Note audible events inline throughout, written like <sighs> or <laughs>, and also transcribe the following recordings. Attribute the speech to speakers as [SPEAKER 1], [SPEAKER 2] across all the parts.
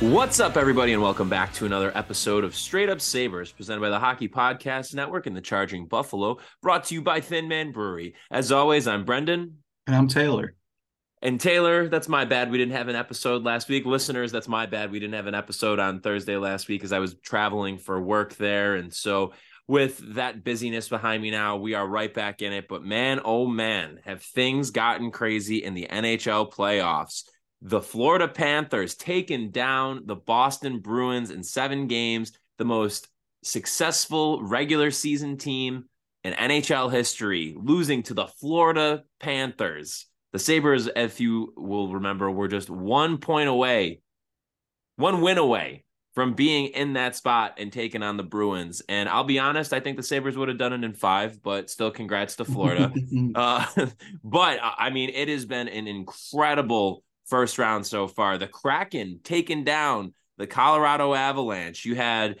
[SPEAKER 1] What's up, everybody, and welcome back to another episode of Straight Up Sabres, presented by the Hockey Podcast Network and the Charging Buffalo, brought to you by Thin Man Brewery. As always, I'm Brendan.
[SPEAKER 2] And I'm Taylor.
[SPEAKER 1] And Taylor, that's my bad. We didn't have an episode last week. Listeners, that's my bad. We didn't have an episode on Thursday last week because I was traveling for work there. And so, with that busyness behind me now, we are right back in it. But man, oh man, have things gotten crazy in the NHL playoffs the Florida Panthers taking down the Boston Bruins in seven games, the most successful regular season team in NHL history, losing to the Florida Panthers. The Sabres, if you will remember, were just one point away, one win away from being in that spot and taking on the Bruins. And I'll be honest, I think the Sabres would have done it in five, but still congrats to Florida. <laughs> uh, <laughs> but I mean, it has been an incredible first round so far. The Kraken taking down the Colorado Avalanche. You had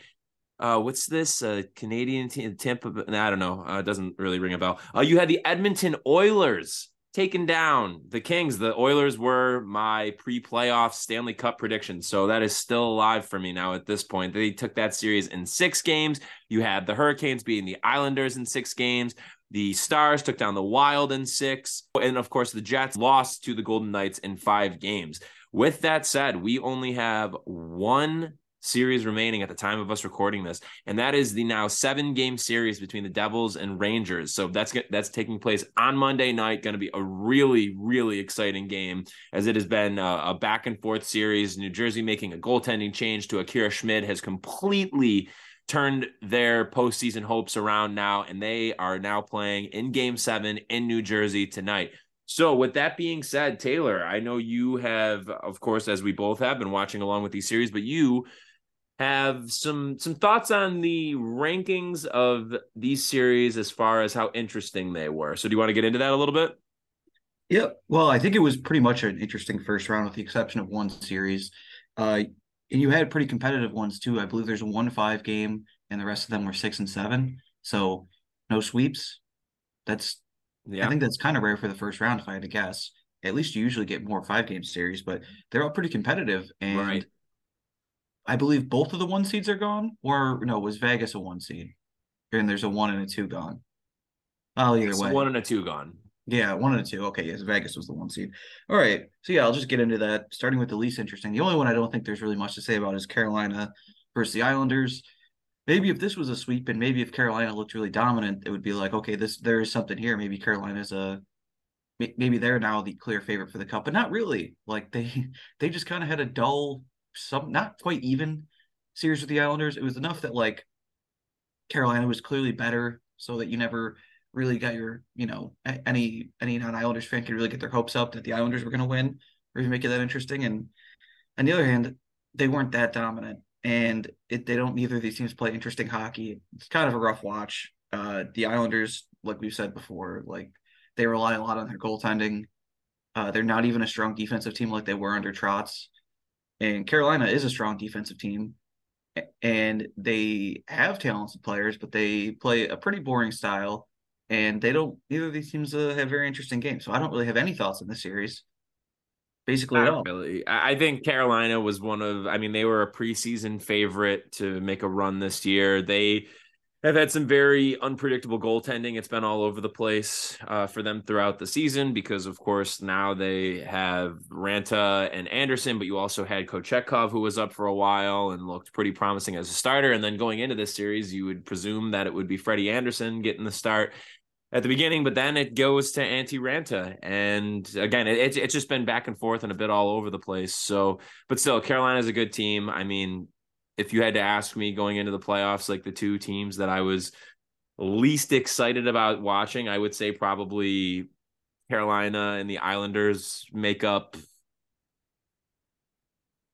[SPEAKER 1] uh, what's this? Uh, Canadian team, Tampa. I don't know. Uh, it doesn't really ring a bell. Uh, you had the Edmonton Oilers taking down the Kings. The Oilers were my pre-playoff Stanley Cup prediction, so that is still alive for me now at this point. They took that series in six games. You had the Hurricanes beating the Islanders in six games. The Stars took down the Wild in six. And of course, the Jets lost to the Golden Knights in five games. With that said, we only have one series remaining at the time of us recording this, and that is the now seven game series between the Devils and Rangers. So that's that's taking place on Monday night. Going to be a really really exciting game as it has been a, a back and forth series. New Jersey making a goaltending change to Akira Schmid has completely turned their postseason hopes around now, and they are now playing in game seven in New Jersey tonight. So, with that being said, Taylor, I know you have, of course, as we both have been watching along with these series, but you have some some thoughts on the rankings of these series as far as how interesting they were. So, do you want to get into that a little bit?
[SPEAKER 2] Yeah, well, I think it was pretty much an interesting first round, with the exception of one series. Uh, and you had pretty competitive ones too. I believe there's a one five game, and the rest of them were six and seven. So no sweeps. That's yeah. I think that's kind of rare for the first round, if I had to guess. At least you usually get more five game series, but they're all pretty competitive. And right. I believe both of the one seeds are gone, or no, was Vegas a one seed? And there's a one and a two gone. Oh, either way,
[SPEAKER 1] one and a two gone.
[SPEAKER 2] Yeah, one and two. Okay, yes, Vegas was the one seed. All right. So yeah, I'll just get into that. Starting with the least interesting. The only one I don't think there's really much to say about is Carolina versus the Islanders. Maybe if this was a sweep and maybe if Carolina looked really dominant, it would be like, okay, this there is something here. Maybe Carolina's a maybe they're now the clear favorite for the cup, but not really. Like they <laughs> they just kind of had a dull, some not quite even series with the Islanders. It was enough that like Carolina was clearly better, so that you never really got your, you know, any any non-Islanders fan could really get their hopes up that the Islanders were going to win or even make it that interesting. And on the other hand, they weren't that dominant, and it, they don't. Neither of these teams play interesting hockey. It's kind of a rough watch. Uh, the Islanders, like we've said before, like they rely a lot on their goaltending. Uh, they're not even a strong defensive team like they were under Trotz. And Carolina is a strong defensive team, and they have talented players, but they play a pretty boring style and they don't. Neither of these teams uh, have very interesting games, so I don't really have any thoughts on the series. basically
[SPEAKER 1] Not
[SPEAKER 2] all.
[SPEAKER 1] really. I think Carolina was one of. I mean, they were a preseason favorite to make a run this year. They have had some very unpredictable goaltending. It's been all over the place uh, for them throughout the season because, of course, now they have Raanta and Andersen, but you also had Kochetkov, who was up for a while and looked pretty promising as a starter. And then going into this series, you would presume that it would be Freddie Andersen getting the start at the beginning, but then it goes to Antti Raanta. And again, it, it's just been back and forth and a bit all over the place. So, but still, Carolina's a good team. I mean, if you had to ask me going into the playoffs, like the two teams that I was least excited about watching, I would say probably Carolina and the Islanders make up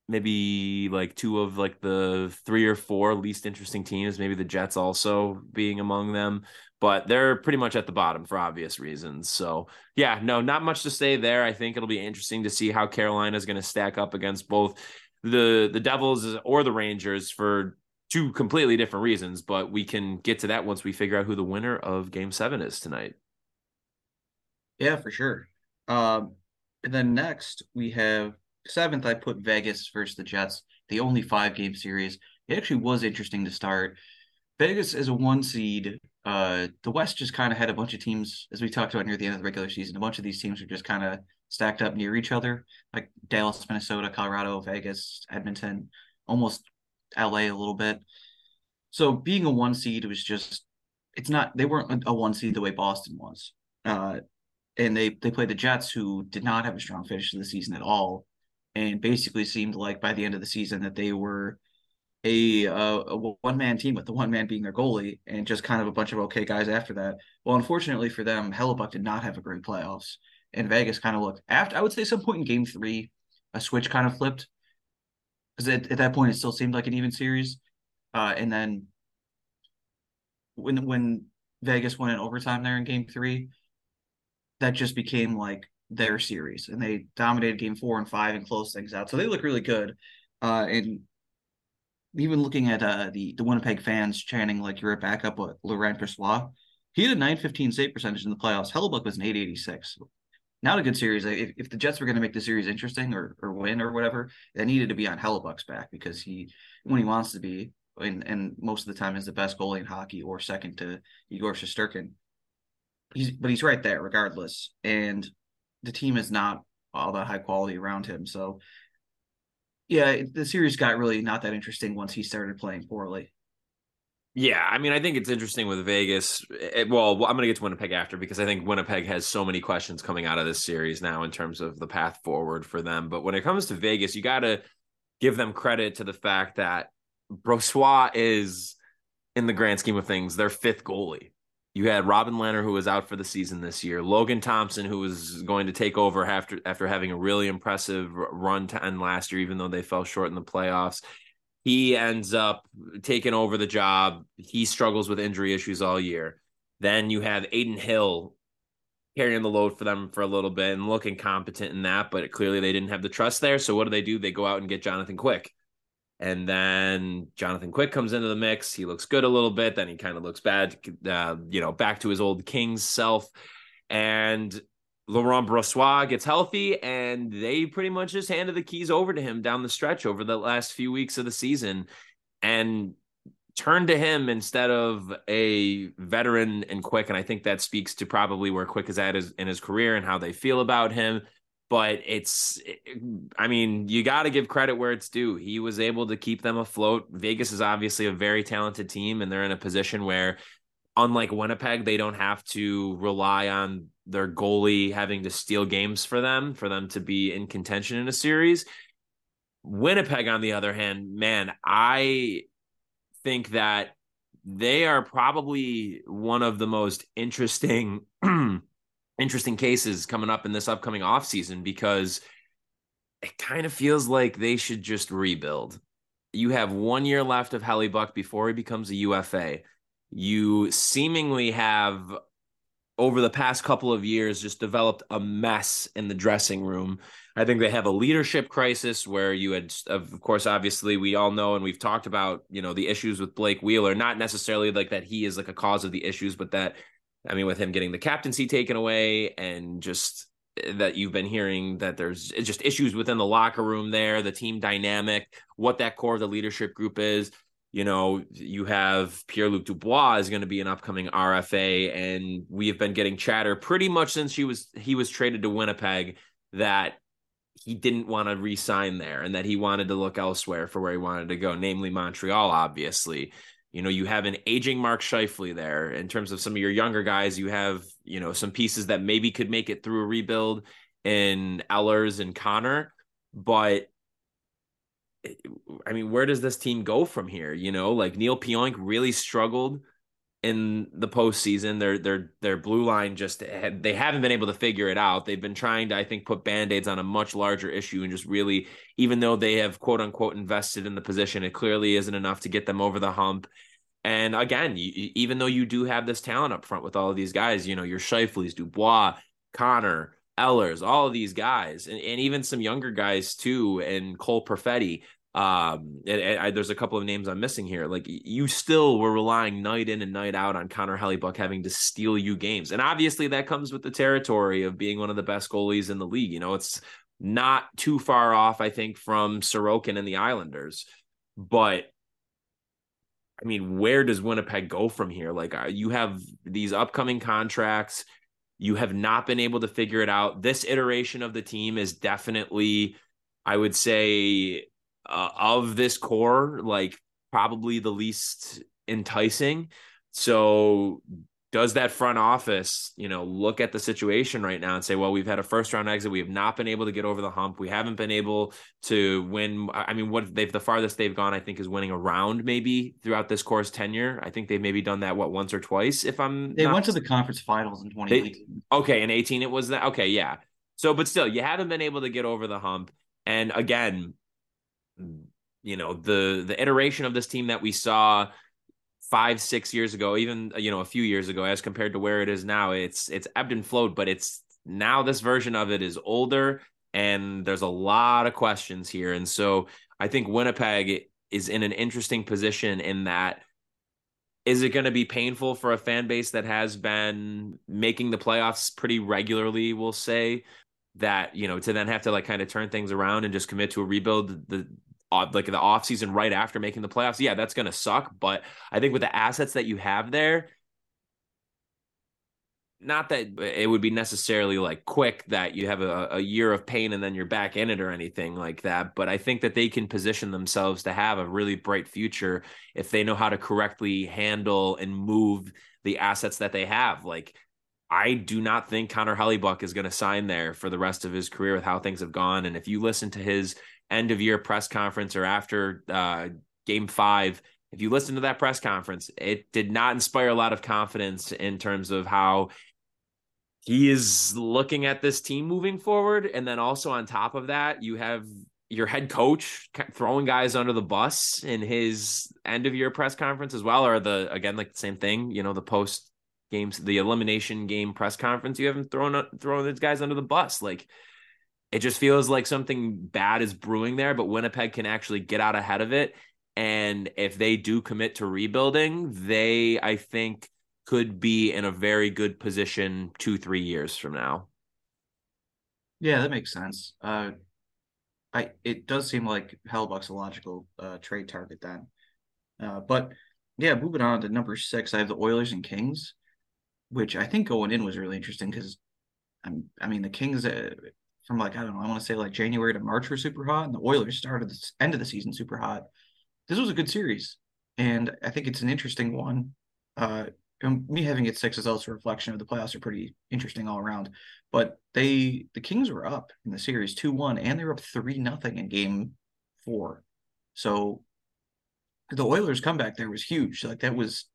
[SPEAKER 1] maybe like two of like the three or four least interesting teams, maybe the Jets also being among them, but they're pretty much at the bottom for obvious reasons. So, yeah, no, not much to say there. I think it'll be interesting to see how Carolina is going to stack up against both the the Devils or the Rangers for two completely different reasons, but we can get to that once we figure out who the winner of game 7 is tonight.
[SPEAKER 2] Yeah, for sure. Um, and then next we have seventh. I put Vegas versus the Jets, the only five game series. It actually was interesting to start. Vegas is a one seed. Uh, the West just kind of had a bunch of teams, as we talked about near the end of the regular season. A bunch of these teams were just kind of stacked up near each other, like Dallas, Minnesota, Colorado, Vegas, Edmonton, almost LA a little bit. So being a one seed was just it's not they weren't a one seed the way Boston was. Uh, and they they played the Jets who did not have a strong finish to the season at all and basically seemed like by the end of the season that they were a, a one man team with the one man being their goalie and just kind of a bunch of okay guys after that. Well, unfortunately for them, Hellebuyck did not have a great playoffs and Vegas kind of looked after I would say some point in game three, a switch kind of flipped because at, at that point it still seemed like an even series. Uh, and then when when Vegas went in overtime there in game three, that just became like their series and they dominated game four and five and closed things out. So they look really good. Uh, and even looking at uh, the the Winnipeg fans chanting like you're a backup with Laurent Brossoit, he had a 915 save percentage in the playoffs. Hellebuyck was an 886 not a good series. If, if the Jets were going to make the series interesting or, or win or whatever, they needed to be on Hellebuyck's back because he, when he wants to be, and, and most of the time is the best goalie in hockey or second to Igor Shesterkin. He's, but he's right there regardless. And the team is not all that high quality around him. So, yeah, the series got really not that interesting once he started playing poorly.
[SPEAKER 1] Yeah, I mean, I think it's interesting with Vegas. It, eh, well, I'm going to get to Winnipeg after because I think Winnipeg has so many questions coming out of this series now in terms of the path forward for them. But when it comes to Vegas, you got to give them credit to the fact that Brossoit is, in the grand scheme of things, their fifth goalie. You had Robin Lehner, who was out for the season this year. Logan Thompson, who was going to take over after after having a really impressive run to end last year, even though they fell short in the playoffs he ends up taking over the job. He struggles with injury issues all year. Then you have Adin Hill carrying the load for them for a little bit and looking competent in that, but clearly they didn't have the trust there. So what do they do? They go out and get Jonathan Quick. And then Jonathan Quick comes into the mix. He looks good a little bit. Then he kind of looks bad, uh, you know, back to his old Kings self. And Laurent Brossoit gets healthy, and they pretty much just handed the keys over to him down the stretch over the last few weeks of the season and turned to him instead of a veteran and quick. And I think that speaks to probably where Quick is at in his career and how they feel about him. But it's, I mean, you got to give credit where it's due. He was able to keep them afloat. Vegas is obviously a very talented team, and they're in a position where unlike Winnipeg, they don't have to rely on their goalie having to steal games for them for them to be in contention in a series. Winnipeg, on the other hand, man, I think that they are probably one of the most interesting <clears throat> interesting cases coming up in this upcoming offseason because it kind of feels like they should just rebuild. You have one year left of Hellebuyck before he becomes a UFA. You seemingly have over the past couple of years just developed a mess in the dressing room. I think they have a leadership crisis where you had, of course, obviously we all know and we've talked about, you know, the issues with Blake Wheeler, not necessarily like that he is like a cause of the issues, but that, I mean, with him getting the captaincy taken away and just eh, that you've been hearing that there's eh, just issues within the locker room there, the team dynamic, what that core of the leadership group is. You know, you have Pierre Luc Dubois is going to be an upcoming RFA, and we have been getting chatter pretty much since he was he was traded to Winnipeg that he didn't want to re-sign there and that he wanted to look elsewhere for where he wanted to go, namely Montreal, obviously. You know, you have an aging Mark Scheifele there. In terms of some of your younger guys, you have, you know, some pieces that maybe could make it through a rebuild in Ehlers and Connor. But I mean, where does this team go from here? You know, like Neal Pionk really struggled in the postseason. Their their their blue line just they haven't been able to figure it out. They've been trying to, I think, put band-aids on a much larger issue and just really, even though they have quote unquote invested in the position, it clearly isn't enough to get them over the hump. And again, you, even though you do have this talent up front with all of these guys, you know, your Scheifele's, Dubois, Connor, Ehlers, all of these guys, and, and even some younger guys too, and Cole Perfetti um and, and I, there's a couple of names i'm missing here. Like you still were relying night in and night out on connor hellebuyck having to steal you games. And obviously that comes with the territory of being one of the best goalies in the league. You know it's not too far off i think from sorokin and the islanders. But i mean where does winnipeg go from here? Like uh, you have these upcoming contracts. You have not been able to figure it out. This iteration of the team is definitely i would say uh, of this core, like probably the least enticing. So does that front office, you know, look at the situation right now and say, well, we've had a first round exit. We have not been able to get over the hump. We haven't been able to win. I mean, what they've the farthest they've gone, I think, is winning a round maybe throughout this course tenure. I think they've maybe done that what once or twice. If I'm
[SPEAKER 2] they not... went to the conference finals in 2018.
[SPEAKER 1] okay, in 18 it was that. Okay, yeah. So, but still, you haven't been able to get over the hump. And again, you know the the iteration of this team that we saw five six years ago even you know a few years ago as compared to where it is now it's it's ebbed and flowed but it's now this version of it is older and there's a lot of questions here. And so i think winnipeg is in an interesting position in that is it going to be painful for a fan base that has been making the playoffs pretty regularly we'll say that you know to then have to like kind of turn things around and just commit to a rebuild the like the offseason right after making the playoffs yeah that's going to suck but i think with the assets that you have there not that it would be necessarily like quick that you have a, a year of pain and then you're back in it or anything like that but i think that they can position themselves to have a really bright future if they know how to correctly handle and move the assets that they have like I do not think Connor Hellebuyck is going to sign there for the rest of his career with how things have gone. And if you listen to his end of year press conference or after uh, game five, if you listen to that press conference, it did not inspire a lot of confidence in terms of how he is looking at this team moving forward. And then also on top of that, you have your head coach throwing guys under the bus in his end of year press conference as well, or the again like the same thing, you know, the post games, the elimination game press conference, you haven't thrown thrown these guys under the bus. Like it just feels like something bad is brewing there, but Winnipeg can actually get out ahead of it. And if they do commit to rebuilding, they I think could be in a very good position two, three years from now.
[SPEAKER 2] Yeah, that makes sense. Uh I it does seem like Hellebuyck's a logical uh, trade target then. Uh, but yeah, moving on to number six, I have the Oilers and Kings which I think going in was really interesting because I mean, the Kings uh, from like, I don't know, I want to say like January to March were super hot, and the Oilers started the end of the season super hot. This was a good series, and I think it's an interesting one. Uh, me having it six is also a reflection of the playoffs are pretty interesting all around. But they, the Kings were up in the series two one, and they were up three nothing in game four. So the Oilers' comeback there was huge. Like that was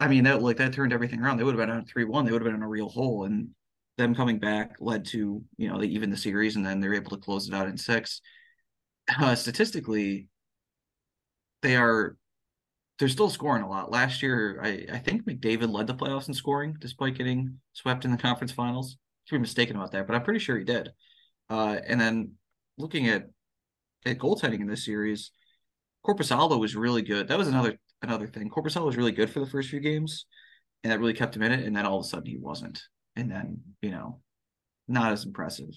[SPEAKER 2] I mean, that like that turned everything around. They would have been on three one. They would have been in a real hole, and them coming back led to you know they even the series, and then they're able to close it out in six. Uh, statistically, they are they're still scoring a lot. Last year, I I think McDavid led the playoffs in scoring despite getting swept in the <laughs> conference finals. Could be mistaken about that, but I'm pretty sure he did. Uh, and then looking at at goaltending in this series, Korpisalo was really good. That was another another thing. Korpisalo was really good for the first few games, and that really kept him in it. And then all of a sudden, he wasn't. and then you know, not as impressive.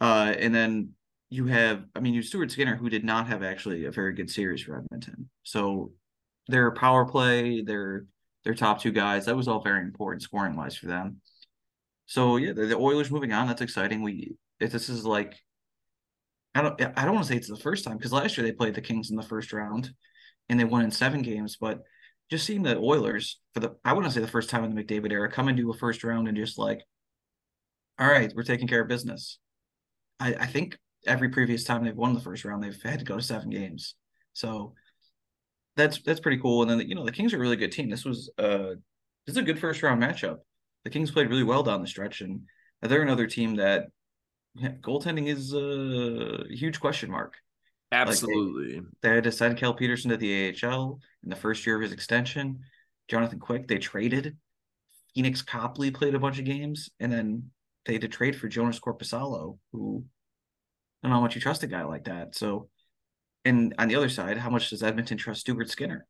[SPEAKER 2] Uh, and then you have, I mean, you Stuart Skinner, who did not have actually a very good series for Edmonton. So their power play, their their top two guys, that was all very important scoring wise for them. So yeah, the, the Oilers moving on, that's exciting. We if this is like I don't I don't want to say it's the first time because last year they played the Kings in the first round and they won in seven games, but just seeing the Oilers for the I wouldn't say the first time in the McDavid era come into a first round and just like, all right, we're taking care of business. I, I think every previous time they've won the first round, they've had to go to seven games. So that's that's pretty cool. And then you know the Kings are a really good team. This was uh this is a good first round matchup. The Kings played really well down the stretch, and they're another team that goaltending is a huge question mark.
[SPEAKER 1] Absolutely.
[SPEAKER 2] Like they, they, had to send Cal Petersen to the AHL in the first year of his extension. Jonathan Quick, they traded. Pheonix Copley played a bunch of games, and then they had to trade for Jonas Korpisalo, who I don't know how much you trust a guy like that. So, and on the other side, how much does Edmonton trust Stuart Skinner?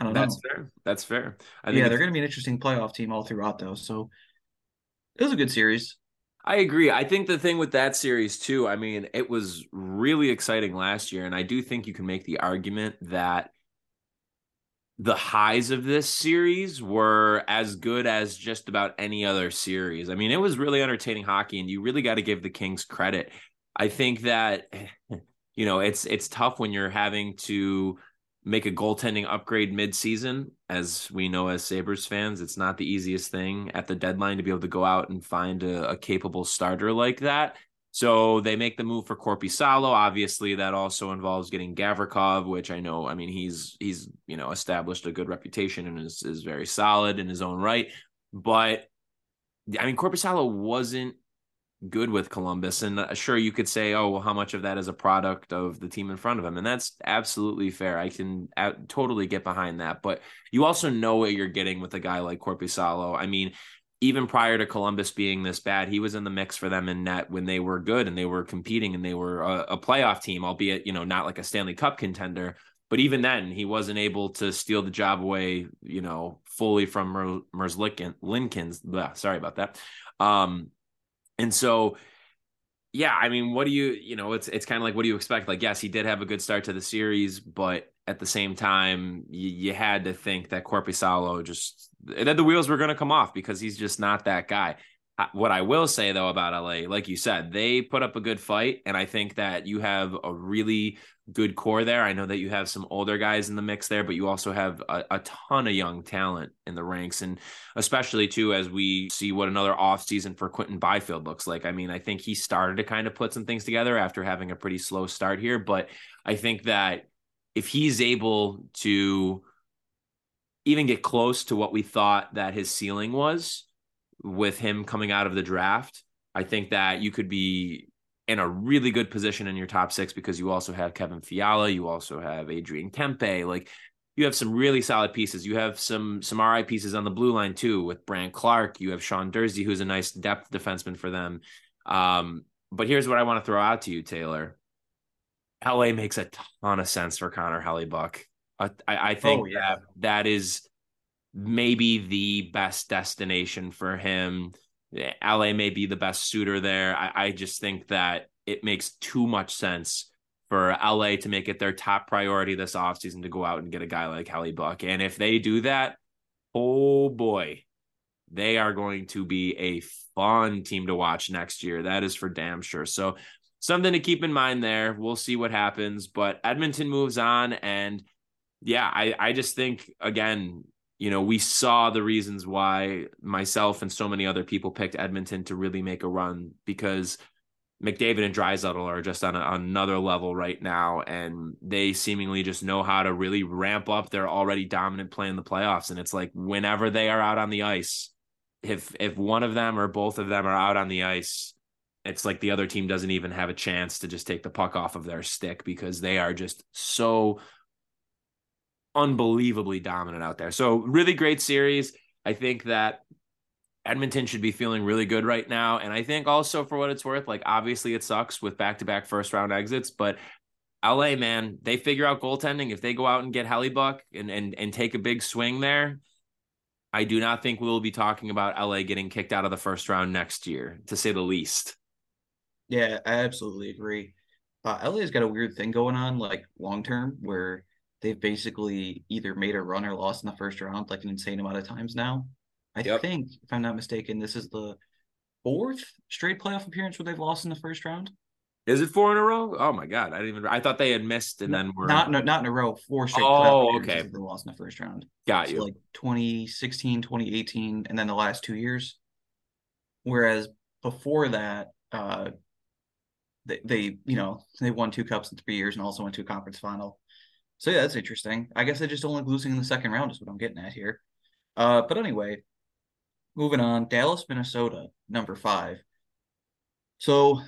[SPEAKER 1] I don't That's know. That's fair. That's fair.
[SPEAKER 2] yeah, they're going to be an interesting playoff team all throughout, though. So it was a good series.
[SPEAKER 1] I agree. I think the thing with that series too, I mean, it was really exciting last year, and I do think you can make the argument that the highs of this series were as good as just about any other series. I mean, it was really entertaining hockey, and you really got to give the Kings credit. I think that <laughs> you know it's it's tough when you're having to make a goaltending upgrade mid-season as we know as sabres fans it's not the easiest thing at the deadline to be able to go out and find a, a capable starter like that so they make the move for Korpisalo. Obviously, that also involves getting Gavrikov, which I know. I mean, he's he's you know established a good reputation and is is very solid in his own right. But I mean, Korpisalo wasn't good with Columbus. And uh, sure, you could say, oh, well, how much of that is a product of the team in front of him? And that's absolutely fair. I can uh, totally get behind that. But you also know what you're getting with a guy like Korpisalo. I mean, even prior to Columbus being this bad, he was in the mix for them in net when they were good and they were competing and they were a, a playoff team, albeit, you know, not like a Stanley Cup contender. But even then, he wasn't able to steal the job away, you know, fully from Mer- Merzlikins. Lincoln's. sorry about that. Um, and so, yeah, I mean, what do you, you know, it's it's kind of like what do you expect? Like, yes, he did have a good start to the series, but at the same time, you, you had to think that Korpisalo just that the wheels were going to come off because he's just not that guy. What I will say though about LA, like you said, they put up a good fight, and I think that you have a really good core there. I know that you have some older guys in the mix there, but you also have a, a, ton of young talent in the ranks. And especially too, as we see what another offseason for Quinton Byfield looks like. I mean, I think he started to kind of put some things together after having a pretty slow start here. But I think that if he's able to even get close to what we thought that his ceiling was with him coming out of the draft, I think that you could be in a really good position in your top six because you also have Kevin Fiala, you also have Adrian Kempe, like you have some really solid pieces. You have some some RI pieces on the blue line too with Brandt Clarke. You have Sean Durzi, who's a nice depth defenseman for them. Um, but here's what I want to throw out to you, Taylor. LA makes a ton of sense for Connor Hellebuyck. I, I think oh, yeah. that that is maybe the best destination for him LA may be the best suitor there. I, I just think that it makes too much sense for LA to make it their top priority this offseason to go out and get a guy like Hellebuyck. And if they do that, oh boy, they are going to be a fun team to watch next year. That is for damn sure. So something to keep in mind there. We'll see what happens. But Edmonton moves on. And yeah, I, I just think again, you know, we saw the reasons why myself and so many other people picked Edmonton to really make a run because McDavid and Draisaitl are just on, a, on another level right now, and they seemingly just know how to really ramp up their already dominant play in the playoffs. And it's like whenever they are out on the ice, if if one of them or both of them are out on the ice, it's like the other team doesn't even have a chance to just take the puck off of their stick because they are just so unbelievably dominant out there. So really great series. I think that Edmonton should be feeling really good right now. And I think also for what it's worth, like obviously it sucks with back to back first round exits, but LA, man, they figure out goaltending. If they go out and get Hellebuyck and, and and take a big swing there, I do not think we'll be talking about LA getting kicked out of the first round next year, to say the least.
[SPEAKER 2] Yeah, I absolutely agree. Uh, LA's got a weird thing going on, like long term, where they've basically either made a run or lost in the first round, like an insane amount of times now. I yep. think, if I'm not mistaken, this is the fourth straight playoff appearance where they've lost in the first round.
[SPEAKER 1] Is it four in a row? Oh my god, I didn't even. I thought they had missed and then
[SPEAKER 2] were not no, not in a row. Four straight.
[SPEAKER 1] Oh, okay.
[SPEAKER 2] They lost in the first round.
[SPEAKER 1] Got so you.
[SPEAKER 2] Like 2016, 2018, and then the last two years. Whereas before that, uh, they, they you know they won two cups in three years and also went to a conference final. So yeah, that's interesting. I guess I just don't like losing in the second round is what I'm getting at here. Uh, but anyway, moving on, Dallas, Minnesota, number five. So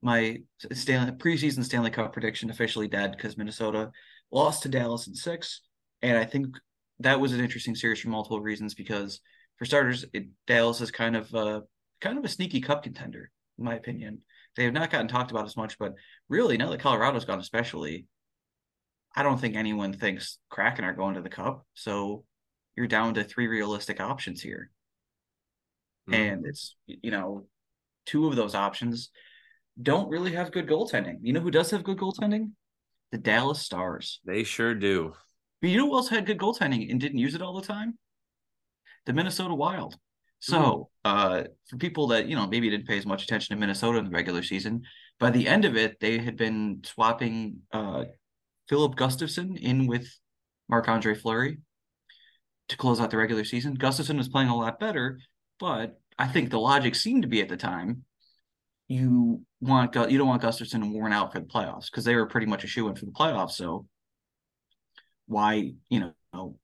[SPEAKER 2] my Stanley preseason Stanley Cup prediction officially dead because Minnesota lost to Dallas in six, and I think that was an interesting series for multiple reasons. Because for starters, it, Dallas is kind of uh, kind of a sneaky Cup contender, in my opinion. They have not gotten talked about as much, but really now that Colorado's gone, especially, I don't think anyone thinks Kraken are going to the Cup. So you're down to three realistic options here, mm. and it's you know two of those options don't really have good goaltending. You know who does have good goaltending? The Dallas Stars.
[SPEAKER 1] They sure do.
[SPEAKER 2] But you know who else had good goaltending and didn't use it all the time? The Minnesota Wild. So, uh, for people that you know maybe didn't pay as much attention to Minnesota in the regular season, by the end of it, they had been swapping uh, Filip Gustavsson in with Marc Andre Fleury to close out the regular season. Gustavsson was playing a lot better, but I think the logic seemed to be at the time you want you don't want Gustavsson worn out for the playoffs because they were pretty much a shoe in for the playoffs. So why you know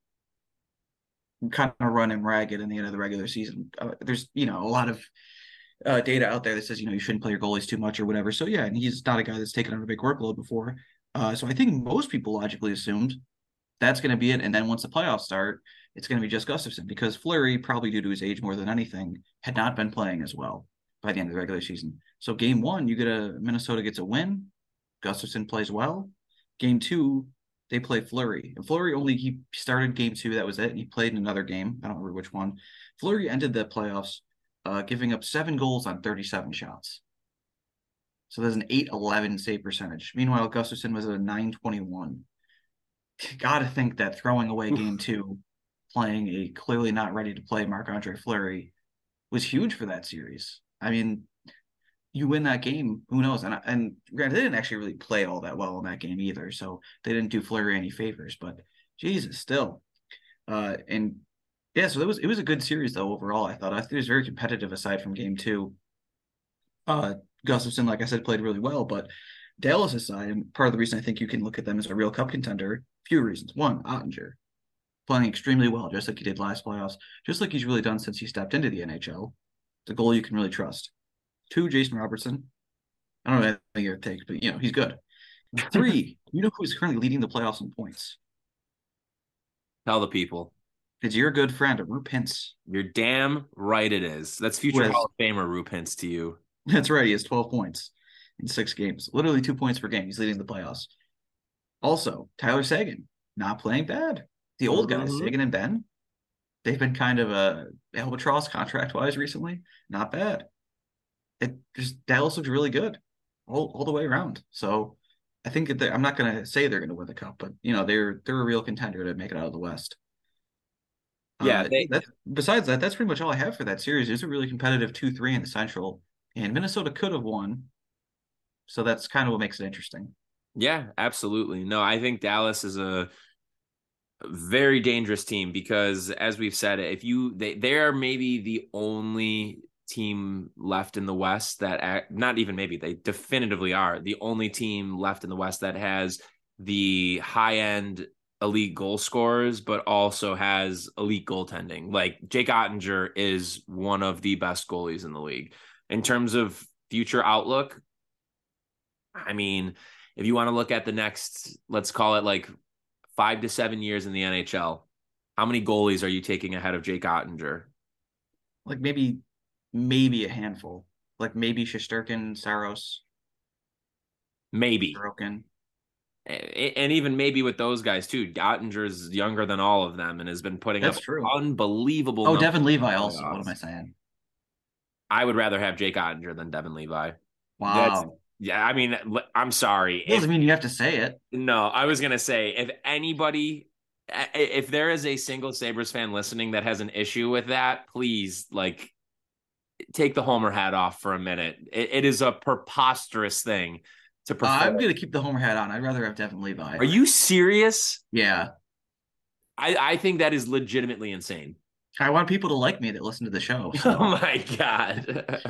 [SPEAKER 2] kind of run him ragged in the end of the regular season? Uh, there's you know a lot of uh, data out there that says you know you shouldn't play your goalies too much or whatever. So yeah, and he's not a guy that's taken on a big workload before. Uh, so I think most people logically assumed that's going to be it. And then once the playoffs start, it's going to be just Gustavsson because Fleury, probably due to his age more than anything, had not been playing as well by the end of the regular season. So game one, you get a Minnesota gets a win. Gustavsson plays well. Game two, they play Fleury. And Fleury only he started game two. That was it. He played in another game. I don't remember which one. Fleury ended the playoffs uh, giving up seven goals on 37 shots. So there's an 8-11 save percentage. Meanwhile, Gustavsson was at a 921. Gotta think that throwing away game two, playing a clearly not ready to play Marc Andre Fleury was huge for that series. I mean, you win that game, who knows? And and granted, they didn't actually really play all that well in that game either, so they didn't do Fleury any favors. But Jesus, still, uh, and yeah, so it was it was a good series though overall. I thought I think it was very competitive aside from game two. Uh, Gustavsson, like I said, played really well, but Dallas aside, and part of the reason I think you can look at them as a real cup contender, few reasons. One, Oettinger playing extremely well, just like he did last playoffs, just like he's really done since he stepped into the NHL. The goal you can really trust. Two, Jason Robertson. I don't know anything your takes, but you know, he's good. Three, <laughs> you know who's currently leading the playoffs in points?
[SPEAKER 1] Tell the people.
[SPEAKER 2] It's your good friend, Hintz.
[SPEAKER 1] You're damn right it is. That's future Hall of Famer Hintz to you.
[SPEAKER 2] That's right. He has 12 points in six games. Literally two points per game. He's leading the playoffs. Also, Tyler Seguin not playing bad. The old guys, mm-hmm. Seguin and Benn, they've been kind of a albatross contract wise recently. Not bad it just Dallas looks really good all, all the way around. So I think that I'm not going to say they're going to win the cup, but you know they're they're a real contender to make it out of the West.
[SPEAKER 1] Yeah. Uh, they,
[SPEAKER 2] besides that, that's pretty much all I have for that series. It's a really competitive two three in the Central, and Minnesota could have won. So that's kind of what makes it interesting.
[SPEAKER 1] Yeah, absolutely. No, I think Dallas is a very dangerous team because, as we've said, if you they they are maybe the only team left in the West that not even maybe they definitively are the only team left in the West that has the high end elite goal scorers, but also has elite goaltending. Like Jake Oettinger is one of the best goalies in the league. In terms of future outlook, I mean, if you want to look at the next, let's call it like five to seven years in the NHL, how many goalies are you taking ahead of Jake Oettinger?
[SPEAKER 2] Like maybe maybe a handful, like maybe Shesterkin, Saros,
[SPEAKER 1] maybe
[SPEAKER 2] broken.
[SPEAKER 1] and even maybe with those guys too. Oettinger's younger than all of them and has been putting
[SPEAKER 2] That's
[SPEAKER 1] up
[SPEAKER 2] true.
[SPEAKER 1] unbelievable.
[SPEAKER 2] Oh, Devon Levi also. What am I saying?
[SPEAKER 1] I would rather have Jake Oettinger than Devon Levi.
[SPEAKER 2] Wow.
[SPEAKER 1] Yeah, I mean, I'm sorry.
[SPEAKER 2] It doesn't
[SPEAKER 1] If-
[SPEAKER 2] mean you have to say it.
[SPEAKER 1] no, I was gonna say if anybody, if there is a single Sabres fan listening that has an issue with that, please like take the Homer hat off for a minute. It, it is a preposterous thing to
[SPEAKER 2] Uh,
[SPEAKER 1] prefer.
[SPEAKER 2] I'm gonna keep the homer hat on. I'd rather have Devon Levi.
[SPEAKER 1] Are you serious?
[SPEAKER 2] Yeah.
[SPEAKER 1] I, I think that is legitimately insane.
[SPEAKER 2] I want people to like me that listen to the show. <laughs>
[SPEAKER 1] Oh my god.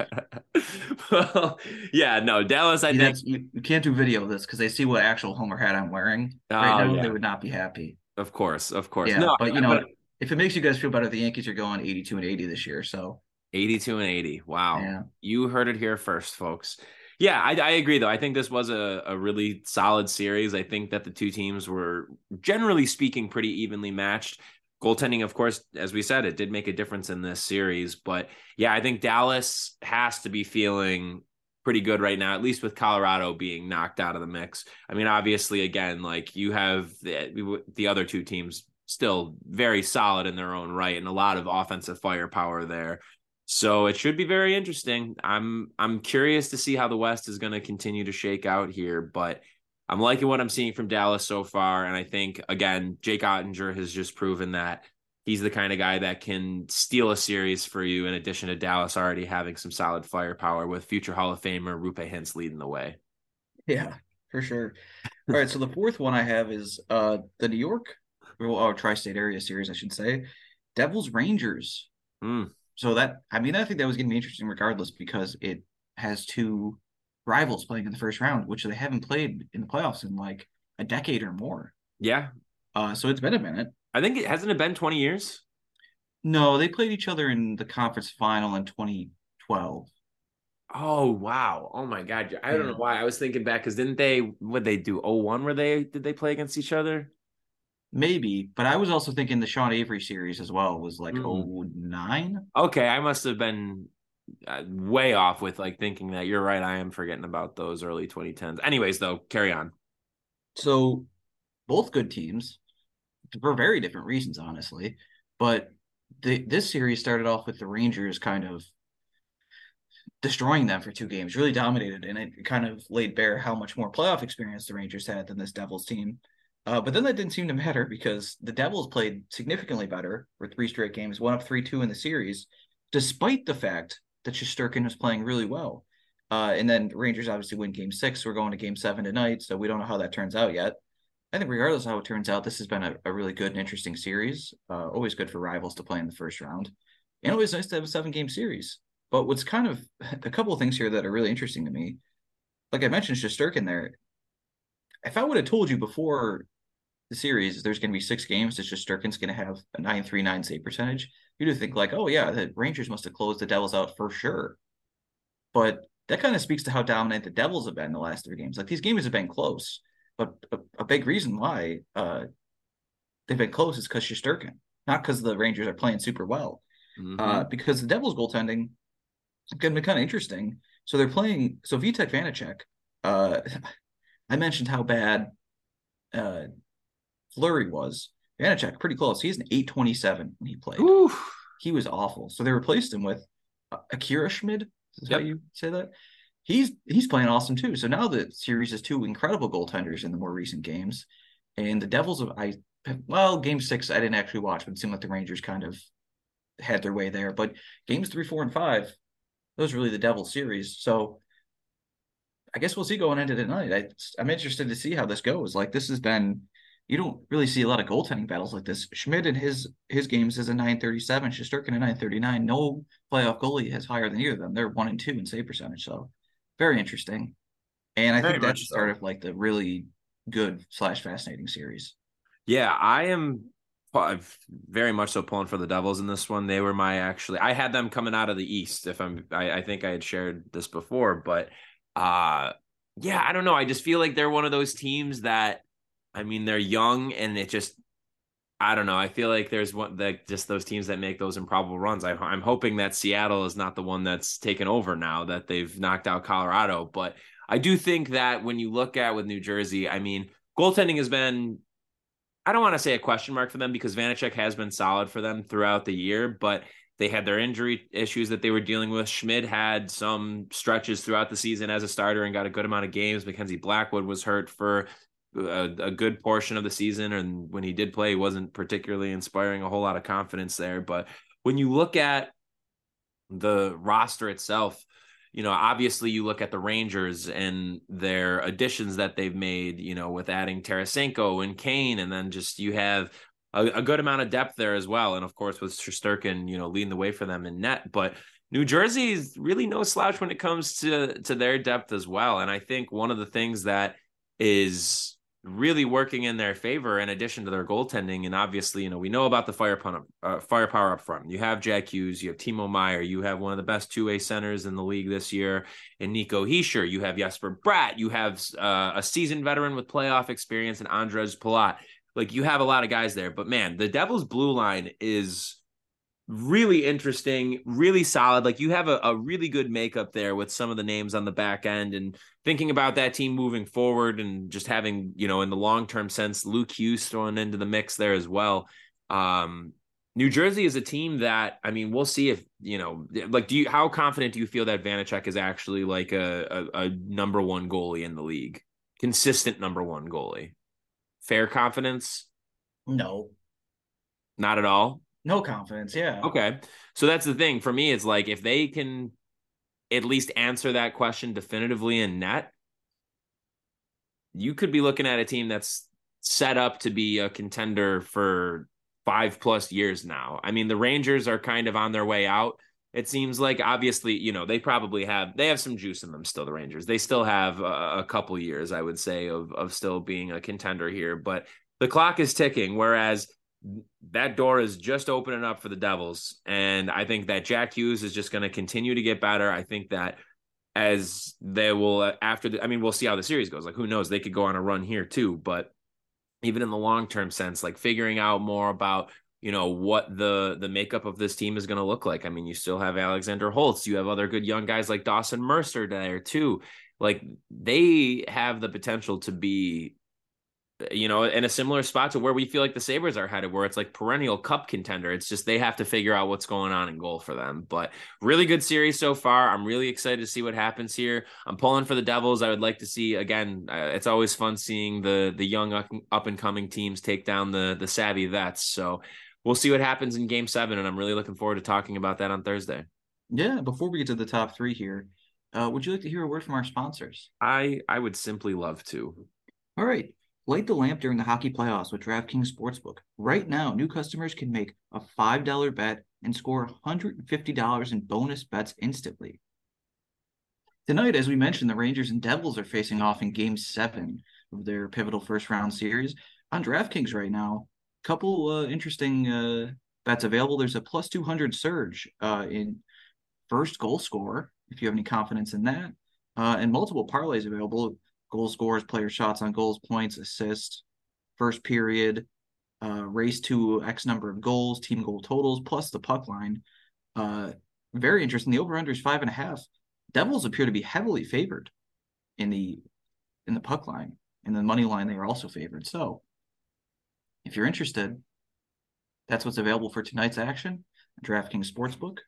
[SPEAKER 1] <laughs> well, yeah, no, Dallas. I think
[SPEAKER 2] you, you can't do video of this because they see what actual homer hat I'm wearing right
[SPEAKER 1] Oh,
[SPEAKER 2] now.
[SPEAKER 1] yeah.
[SPEAKER 2] They would not be happy.
[SPEAKER 1] Of course, of course.
[SPEAKER 2] Yeah,
[SPEAKER 1] no,
[SPEAKER 2] but you know, if it makes you guys feel better, the Yankees are going 82 and 80 this year. So
[SPEAKER 1] 82 and 80. Wow.
[SPEAKER 2] yeah,
[SPEAKER 1] You heard it here first, folks. Yeah, I, I agree, though. I think this was a, a really solid series. I think that the two teams were, generally speaking, pretty evenly matched. Goaltending, of course, as we said, it did make a difference in this series. But yeah, I think Dallas has to be feeling pretty good right now, at least with Colorado being knocked out of the mix. I mean, obviously, again, like you have the, the other two teams still very solid in their own right and a lot of offensive firepower there. So it should be very interesting. I'm I'm curious to see how the West is going to continue to shake out here, but I'm liking what I'm seeing from Dallas so far. And I think again, Jake Oettinger has just proven that he's the kind of guy that can steal a series for you. In addition to Dallas already having some solid firepower with future Hall of Famer Roope Hintz leading the way.
[SPEAKER 2] yeah, for sure. All right, so the fourth one I have is uh the New York or tri-state area series, I should say, Devils Rangers.
[SPEAKER 1] Mm,
[SPEAKER 2] So that I mean, I think that was going to be interesting regardless because it has two rivals playing in the first round, which they haven't played in the playoffs in like a decade or more.
[SPEAKER 1] yeah,
[SPEAKER 2] Uh, so it's been a minute.
[SPEAKER 1] I think it hasn't it been 20 years.
[SPEAKER 2] No, they played each other in the conference final in 2012.
[SPEAKER 1] Oh wow! Oh my god! I don't know why I was thinking back because didn't they? What they do? Oh one? Were they? Did they play against each other?
[SPEAKER 2] Maybe, but I was also thinking the Sean Avery series as well was like
[SPEAKER 1] Mm.
[SPEAKER 2] oh nine.
[SPEAKER 1] Okay, I must have been way off with like thinking that. You're right. I am forgetting about those early 2010s. Anyways, though, carry on.
[SPEAKER 2] So both good teams for very different reasons, honestly. But the this series started off with the Rangers kind of destroying them for two games, really dominated, and it kind of laid bare how much more playoff experience the Rangers had than this Devils team. Uh, but then that didn't seem to matter <laughs> because the Devils played significantly better for three straight games, one up three two in the series, despite the fact that Shesterkin was playing really well. Uh, and then Rangers obviously win game six. We're going to game seven tonight, so we don't know how that turns out yet. I think regardless of how it turns out, this has been a, a really good and interesting series. Uh, always good for rivals to play in the first round. And always nice to have a seven game series. But what's kind of <laughs> a couple of things here that are really interesting to me, like I mentioned, Shesterkin there. If I would have told you before the series there's going to be six games that Shesterkin's going to have a 939 save percentage, you'd have think like, oh yeah, the Rangers must have closed the Devils out for sure. But that kind of speaks to how dominant the Devils have been the last three games. Like these games have been close, but a, a big reason why uh, they've been close is because Shesterkin, not because the Rangers are playing super well.
[SPEAKER 1] Mhm.
[SPEAKER 2] Uh, because the Devils goaltending is going to be kind of interesting. So they're playing. So Vitek Vanecek, uh, <laughs> I mentioned how bad uh, Fleury was. Vanecek pretty close. He's an 827 when he played.
[SPEAKER 1] Oof.
[SPEAKER 2] He was awful. So they replaced him with uh, Akira Schmid. Is that how you say that? He's he's playing awesome too. So now the series is two incredible goaltenders in the more recent games, and the Devils have I well game six I didn't actually watch, but it seemed like the Rangers kind of had their way there. But games three, four, and five, those are really the Devils series. So I guess we'll see going into tonight. I, I'm interested to see how this goes. Like this has been, you don't really see a lot of goaltending battles like this. Schmid in his his games is a 937, Shesterkin a 939. No playoff goalie has higher than either of them. They're one and two in save percentage. So very interesting. And I
[SPEAKER 1] Very
[SPEAKER 2] think that's the start
[SPEAKER 1] so.
[SPEAKER 2] of like the really good slash fascinating series.
[SPEAKER 1] Yeah, I am pu- very much so pulling for the Devils in this one. They were my actually. I had them coming out of the East. If I'm, I, I think I had shared this before, but uh, yeah, I don't know. I just feel like they're one of those teams that, I mean, they're young and it just. I don't know. I feel like there's one that just those teams that make those improbable runs. I, I'm hoping that Seattle is not the one that's taken over now that they've knocked out Colorado. But I do think that when you look at with New Jersey, I mean, goaltending has been I don't want to say a question mark for them because Vanecek has been solid for them throughout the year, but they had their injury issues that they were dealing with. Schmid had some stretches throughout the season as a starter and got a good amount of games. Mackenzie Blackwood was hurt for a, a, good portion of the season, and when he did play, he wasn't particularly inspiring a whole lot of confidence there. But when you look at the roster itself, you know, obviously you look at the Rangers and their additions that they've made, you know, with adding Tarasenko and Kane, and then just you have a, a, good amount of depth there as well. And of course, with Shesterkin, you know, leading the way for them in net. But New Jersey is really no slouch when it comes to to their depth as well. And I think one of the things that is really working in their favor in addition to their goaltending. And obviously, you know, we know about the firepower, uh, firepower up front. You have Jack Hughes, you have Timo Meier, you have one of the best two way centers in the league this year in Nico Hischier. You have Jesper Bratt, you have uh, a seasoned veteran with playoff experience in Ondrej Palat. Like you have a lot of guys there, but man, the Devils blue line is really interesting, really solid. Like you have a, a, really good makeup there with some of the names on the back end and thinking about that team moving forward and just having, you know, in the long term sense, Luke Hughes thrown into the mix there as well. Um, New Jersey is a team that I mean, we'll see if you know, like, do you how confident do you feel that Vanecek is actually like a, a, a number one goalie in the league, consistent number one goalie? Fair confidence?
[SPEAKER 2] No,
[SPEAKER 1] not at all.
[SPEAKER 2] No confidence. Yeah.
[SPEAKER 1] Okay. So that's the thing for me. It's like if they can at least answer that question definitively in net, you could be looking at a team that's set up to be a contender for five plus years now. I mean, the Rangers are kind of on their way out. It seems like obviously, you know, they probably have they have some juice in them still. The Rangers, they still have a, a couple years, I would say, of of still being a contender here. But the clock is ticking. Whereas that door is just opening up for the Devils. And I think that Jack Hughes is just going to continue to get better. I think that as they will, after the, I mean, we'll see how the series goes. Like, who knows? They could go on a run here too. But even in the long term sense, like figuring out more about, you know, what the the makeup of this team is going to look like. I mean, you still have Alexander Holtz. You have other good young guys like Dawson Mercer there too. Like, they have the potential to be you know, in a similar spot to where we feel like the Sabres are headed, where it's like perennial cup contender. It's just they have to figure out what's going on in goal for them. But really good series so far. I'm really excited to see what happens here. I'm pulling for the Devils. I would like to see again. Uh, it's always fun seeing the the young up and coming teams take down the the savvy vets. So we'll see what happens in Game Seven, and I'm really looking forward to talking about that on Thursday.
[SPEAKER 2] Yeah. Before we get to the top three here, uh, would you like to hear a word from our sponsors?
[SPEAKER 1] I I would simply love to.
[SPEAKER 2] All right. Light the lamp during the hockey playoffs with DraftKings Sportsbook. Right now, new customers can make a $5 bet and score $150 in bonus bets instantly. Tonight, as we mentioned, the Rangers and Devils are facing off in game seven of their pivotal first round series. On DraftKings right now, a couple uh, interesting uh, bets available. There's a plus 200 surge uh, in first goal score, if you have any confidence in that, uh, and multiple parlays available goal scores, player shots on goals, points, assists, first period, uh, race to X number of goals, team goal totals, plus the puck line. Uh, very interesting. The over under is five and a half. Devils appear to be heavily favored in the in the puck line. In the money line, they are also favored. So if you're interested, that's what's available for tonight's action. DraftKings Sportsbook.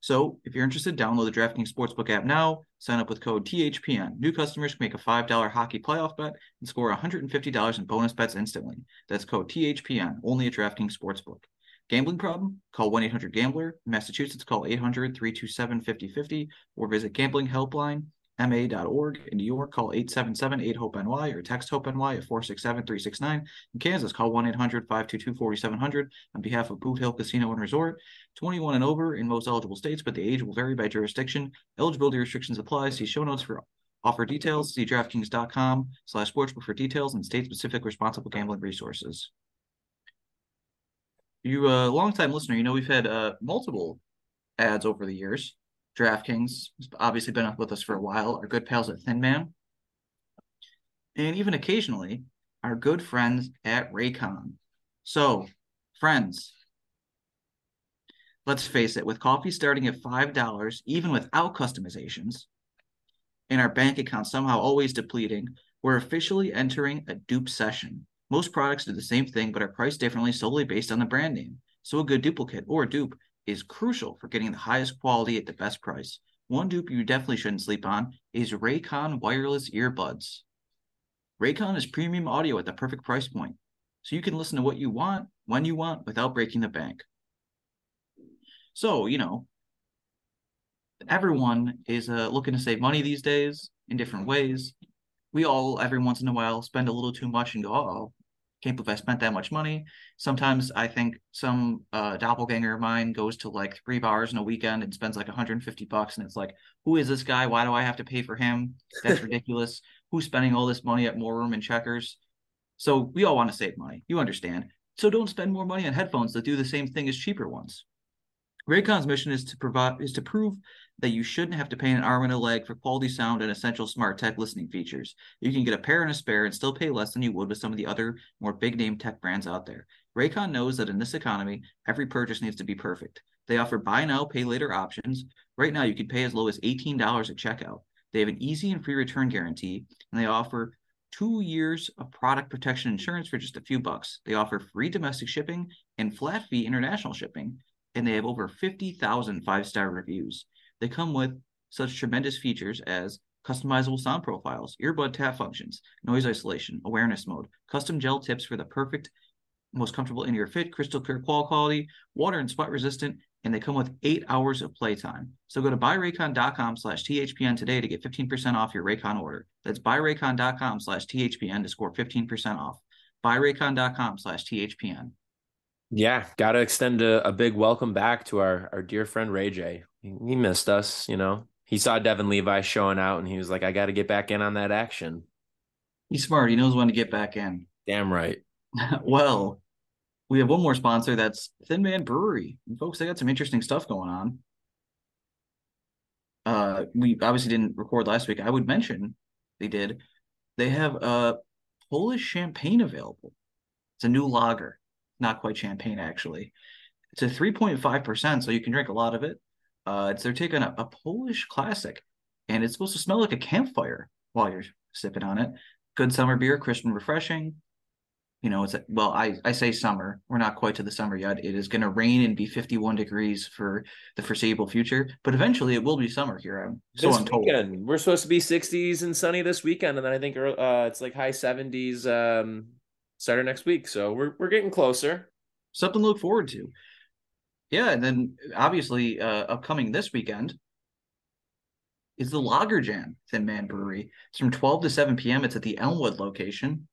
[SPEAKER 2] So if you're interested, download the DraftKings Sportsbook app now. Sign up with code THPN. New customers can make a $5 hockey playoff bet and score $150 in bonus bets instantly. That's code THPN, only at DraftKings Sportsbook. Gambling problem? Call 1 800 Gambler. Massachusetts, call 800 327 5050 or visit Gambling Helpline ma.org. In New York, call 877-8-HOPE-NY or text HOPE-NY at 467-369. In Kansas, call 1-800-522-4700 on behalf of Boot Hill Casino and Resort. 21 and over in most eligible states, but the age will vary by jurisdiction. Eligibility restrictions apply. See show notes for offer details. See DraftKings.com slash sportsbook for details and state-specific responsible gambling resources. You a uh, long-time listener, you know we've had uh, multiple ads over the years. DraftKings has obviously been with us for a while. Our good pals at Thin Man, and even occasionally our good friends at Raycon. So, friends, let's face it, with coffee starting at $5, even without customizations, and our bank account somehow always depleting, We're officially entering a dupe session. Most products do the same thing but are priced differently solely based on the brand name. So a good duplicate or dupe is crucial for getting the highest quality at the best price. One dupe you definitely shouldn't sleep on is Raycon wireless earbuds. Raycon is premium audio at the perfect price point, so you can listen to what you want when you want without breaking the bank. So, you know, everyone is uh, looking to save money these days in different ways. We all, every once in a while, spend a little too much and go, oh, can't believe I spent that much money. Sometimes I think some uh, doppelganger of mine goes to like three bars in a weekend and spends like 150 bucks, and it's like, who is this guy? Why do I have to pay for him? That's <laughs> ridiculous. Who's spending all this money at More Room and Checkers? So we all want to save money. You understand. So don't spend more money on headphones that do the same thing as cheaper ones. Raycon's mission is to provide is to prove that you shouldn't have to pay an arm and a leg for quality sound and essential smart tech listening features. You can get a pair and a spare and still pay less than you would with some of the other more big name tech brands out there. Raycon knows that in this economy, every purchase needs to be perfect. They offer buy now, pay later options. Right now, you can pay as low as $18 at checkout. They have an easy and free return guarantee, and they offer two years of product protection insurance for just a few bucks. They offer free domestic shipping and flat fee international shipping, and they have over 50,000 five star reviews. They come with such tremendous features as customizable sound profiles, earbud tap functions, noise isolation, awareness mode, custom gel tips for the perfect, most comfortable in ear fit, crystal clear qual quality, water and sweat resistant, and they come with eight hours of playtime. So go to buyraycon.com slash THPN today to get 15% off your Raycon order. That's buyraycon.com slash THPN to score 15% off. Buyraycon.com slash THPN.
[SPEAKER 1] Yeah, got to extend a, a, big welcome back to our, our dear friend Ray J. He, missed us, you know. He saw Devon Levi showing out and he was like, I got to get back in on that action.
[SPEAKER 2] He's smart. He knows when to get back in.
[SPEAKER 1] Damn right. <laughs>
[SPEAKER 2] well, we have one more sponsor that's Thin Man Brewery. And folks, they got some interesting stuff going on. Uh, we obviously didn't record last week. I would mention they did. They have a Polish champagne available. It's a new lager, not quite champagne actually. It's a 3.5%, so you can drink a lot of it. Uh, it's they're taking a, a Polish classic, and it's supposed to smell like a campfire while you're sipping on it. Good summer beer, crisp and refreshing you know, it's well, I, I say summer. We're not quite to the summer yet. It is going to rain and be 51 degrees for the foreseeable future, but eventually it will be summer here. I'm so
[SPEAKER 1] this. Weekend, we're supposed to be 60s and sunny this weekend, and then I think uh, it's like high 70s um, starting next week. So we're we're getting closer.
[SPEAKER 2] Something to look forward to. Yeah, and then obviously uh, upcoming this weekend is the Lager Jam Thin Man Brewery. It's from 12 to 7 p.m. It's at the Elmwood location.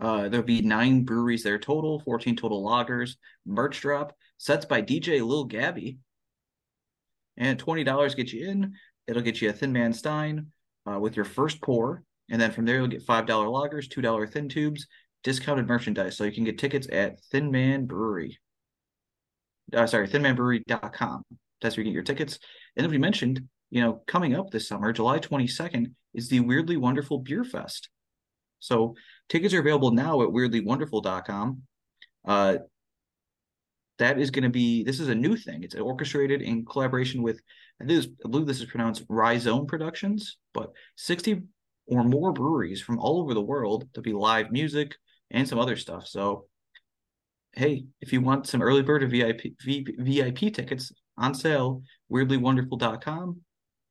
[SPEAKER 2] Uh, there'll be nine breweries there total, 14 total lagers, merch drop, sets by DJ Lil Gabby. And $20 get you in. It'll get you a Thin Man Stein uh, with your first pour. And then from there, you'll get $5 lagers, $2 thin tubes, discounted merchandise. So you can get tickets at Thin Man Brewery. Uh, sorry, thinmanbrewery.com. That's where you get your tickets. And as we mentioned, you know, coming up this summer, July 22nd, is the Weirdly Wonderful Beer Fest. So tickets are available now at weirdlywonderful.com. Uh, that is going to be this is a new thing. It's orchestrated in collaboration with I, believe this is pronounced Rhizome Productions, but 60 or more breweries from all over the world. There'll be live music and some other stuff. So hey, if you want some early bird or VIP VIP tickets on sale, weirdlywonderful.com.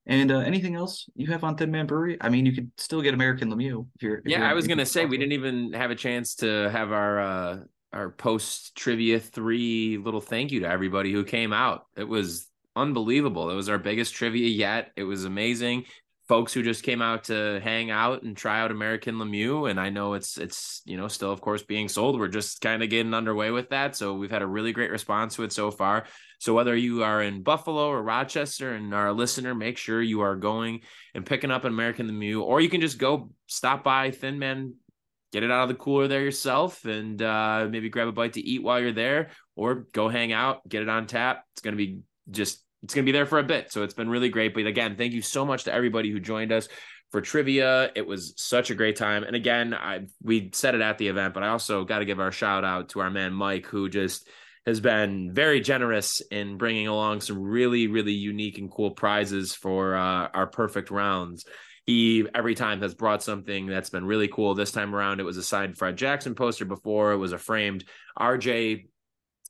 [SPEAKER 2] And uh, anything else you have on Thin Man Brewery? I mean, you could still get American Lemieux if you're. If
[SPEAKER 1] yeah,
[SPEAKER 2] you're,
[SPEAKER 1] I was gonna say we didn't even have a chance to have our uh, our post trivia three little thank you to everybody who came out. It was unbelievable. It was our biggest trivia yet. It was amazing. Folks who just came out to hang out and try out American Lemieux, and I know it's it's you know still of course being sold. We're just kind of getting underway with that, so we've had a really great response to it so far. So whether you are in Buffalo or Rochester and are a listener, make sure you are going and picking up an American Lemieux, or you can just go stop by Thin Man, get it out of the cooler there yourself, and uh, maybe grab a bite to eat while you're there, or go hang out, get it on tap. It's gonna be just it's gonna be there for a bit. So it's been really great. But again, thank you so much to everybody who joined us for trivia. It was such a great time. And again, I we said it at the event, but I also got to give our shout out to our man Mike, who just has been very generous in bringing along some really, really unique and cool prizes for uh, our perfect rounds. he every time has brought something that's been really cool. This time around, it was a signed Fred Jackson poster. Before it was a framed RJ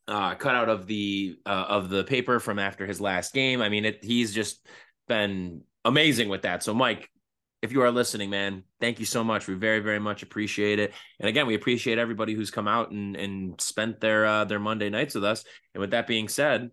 [SPEAKER 1] uh, cutout of the uh, of the paper from after his last game. I mean, it, he's just been amazing with that. So, Mike, if you are listening, man, thank you so much. We very, very much appreciate it. And again, we appreciate everybody who's come out and and spent their uh, their Monday nights with us. And with that being said,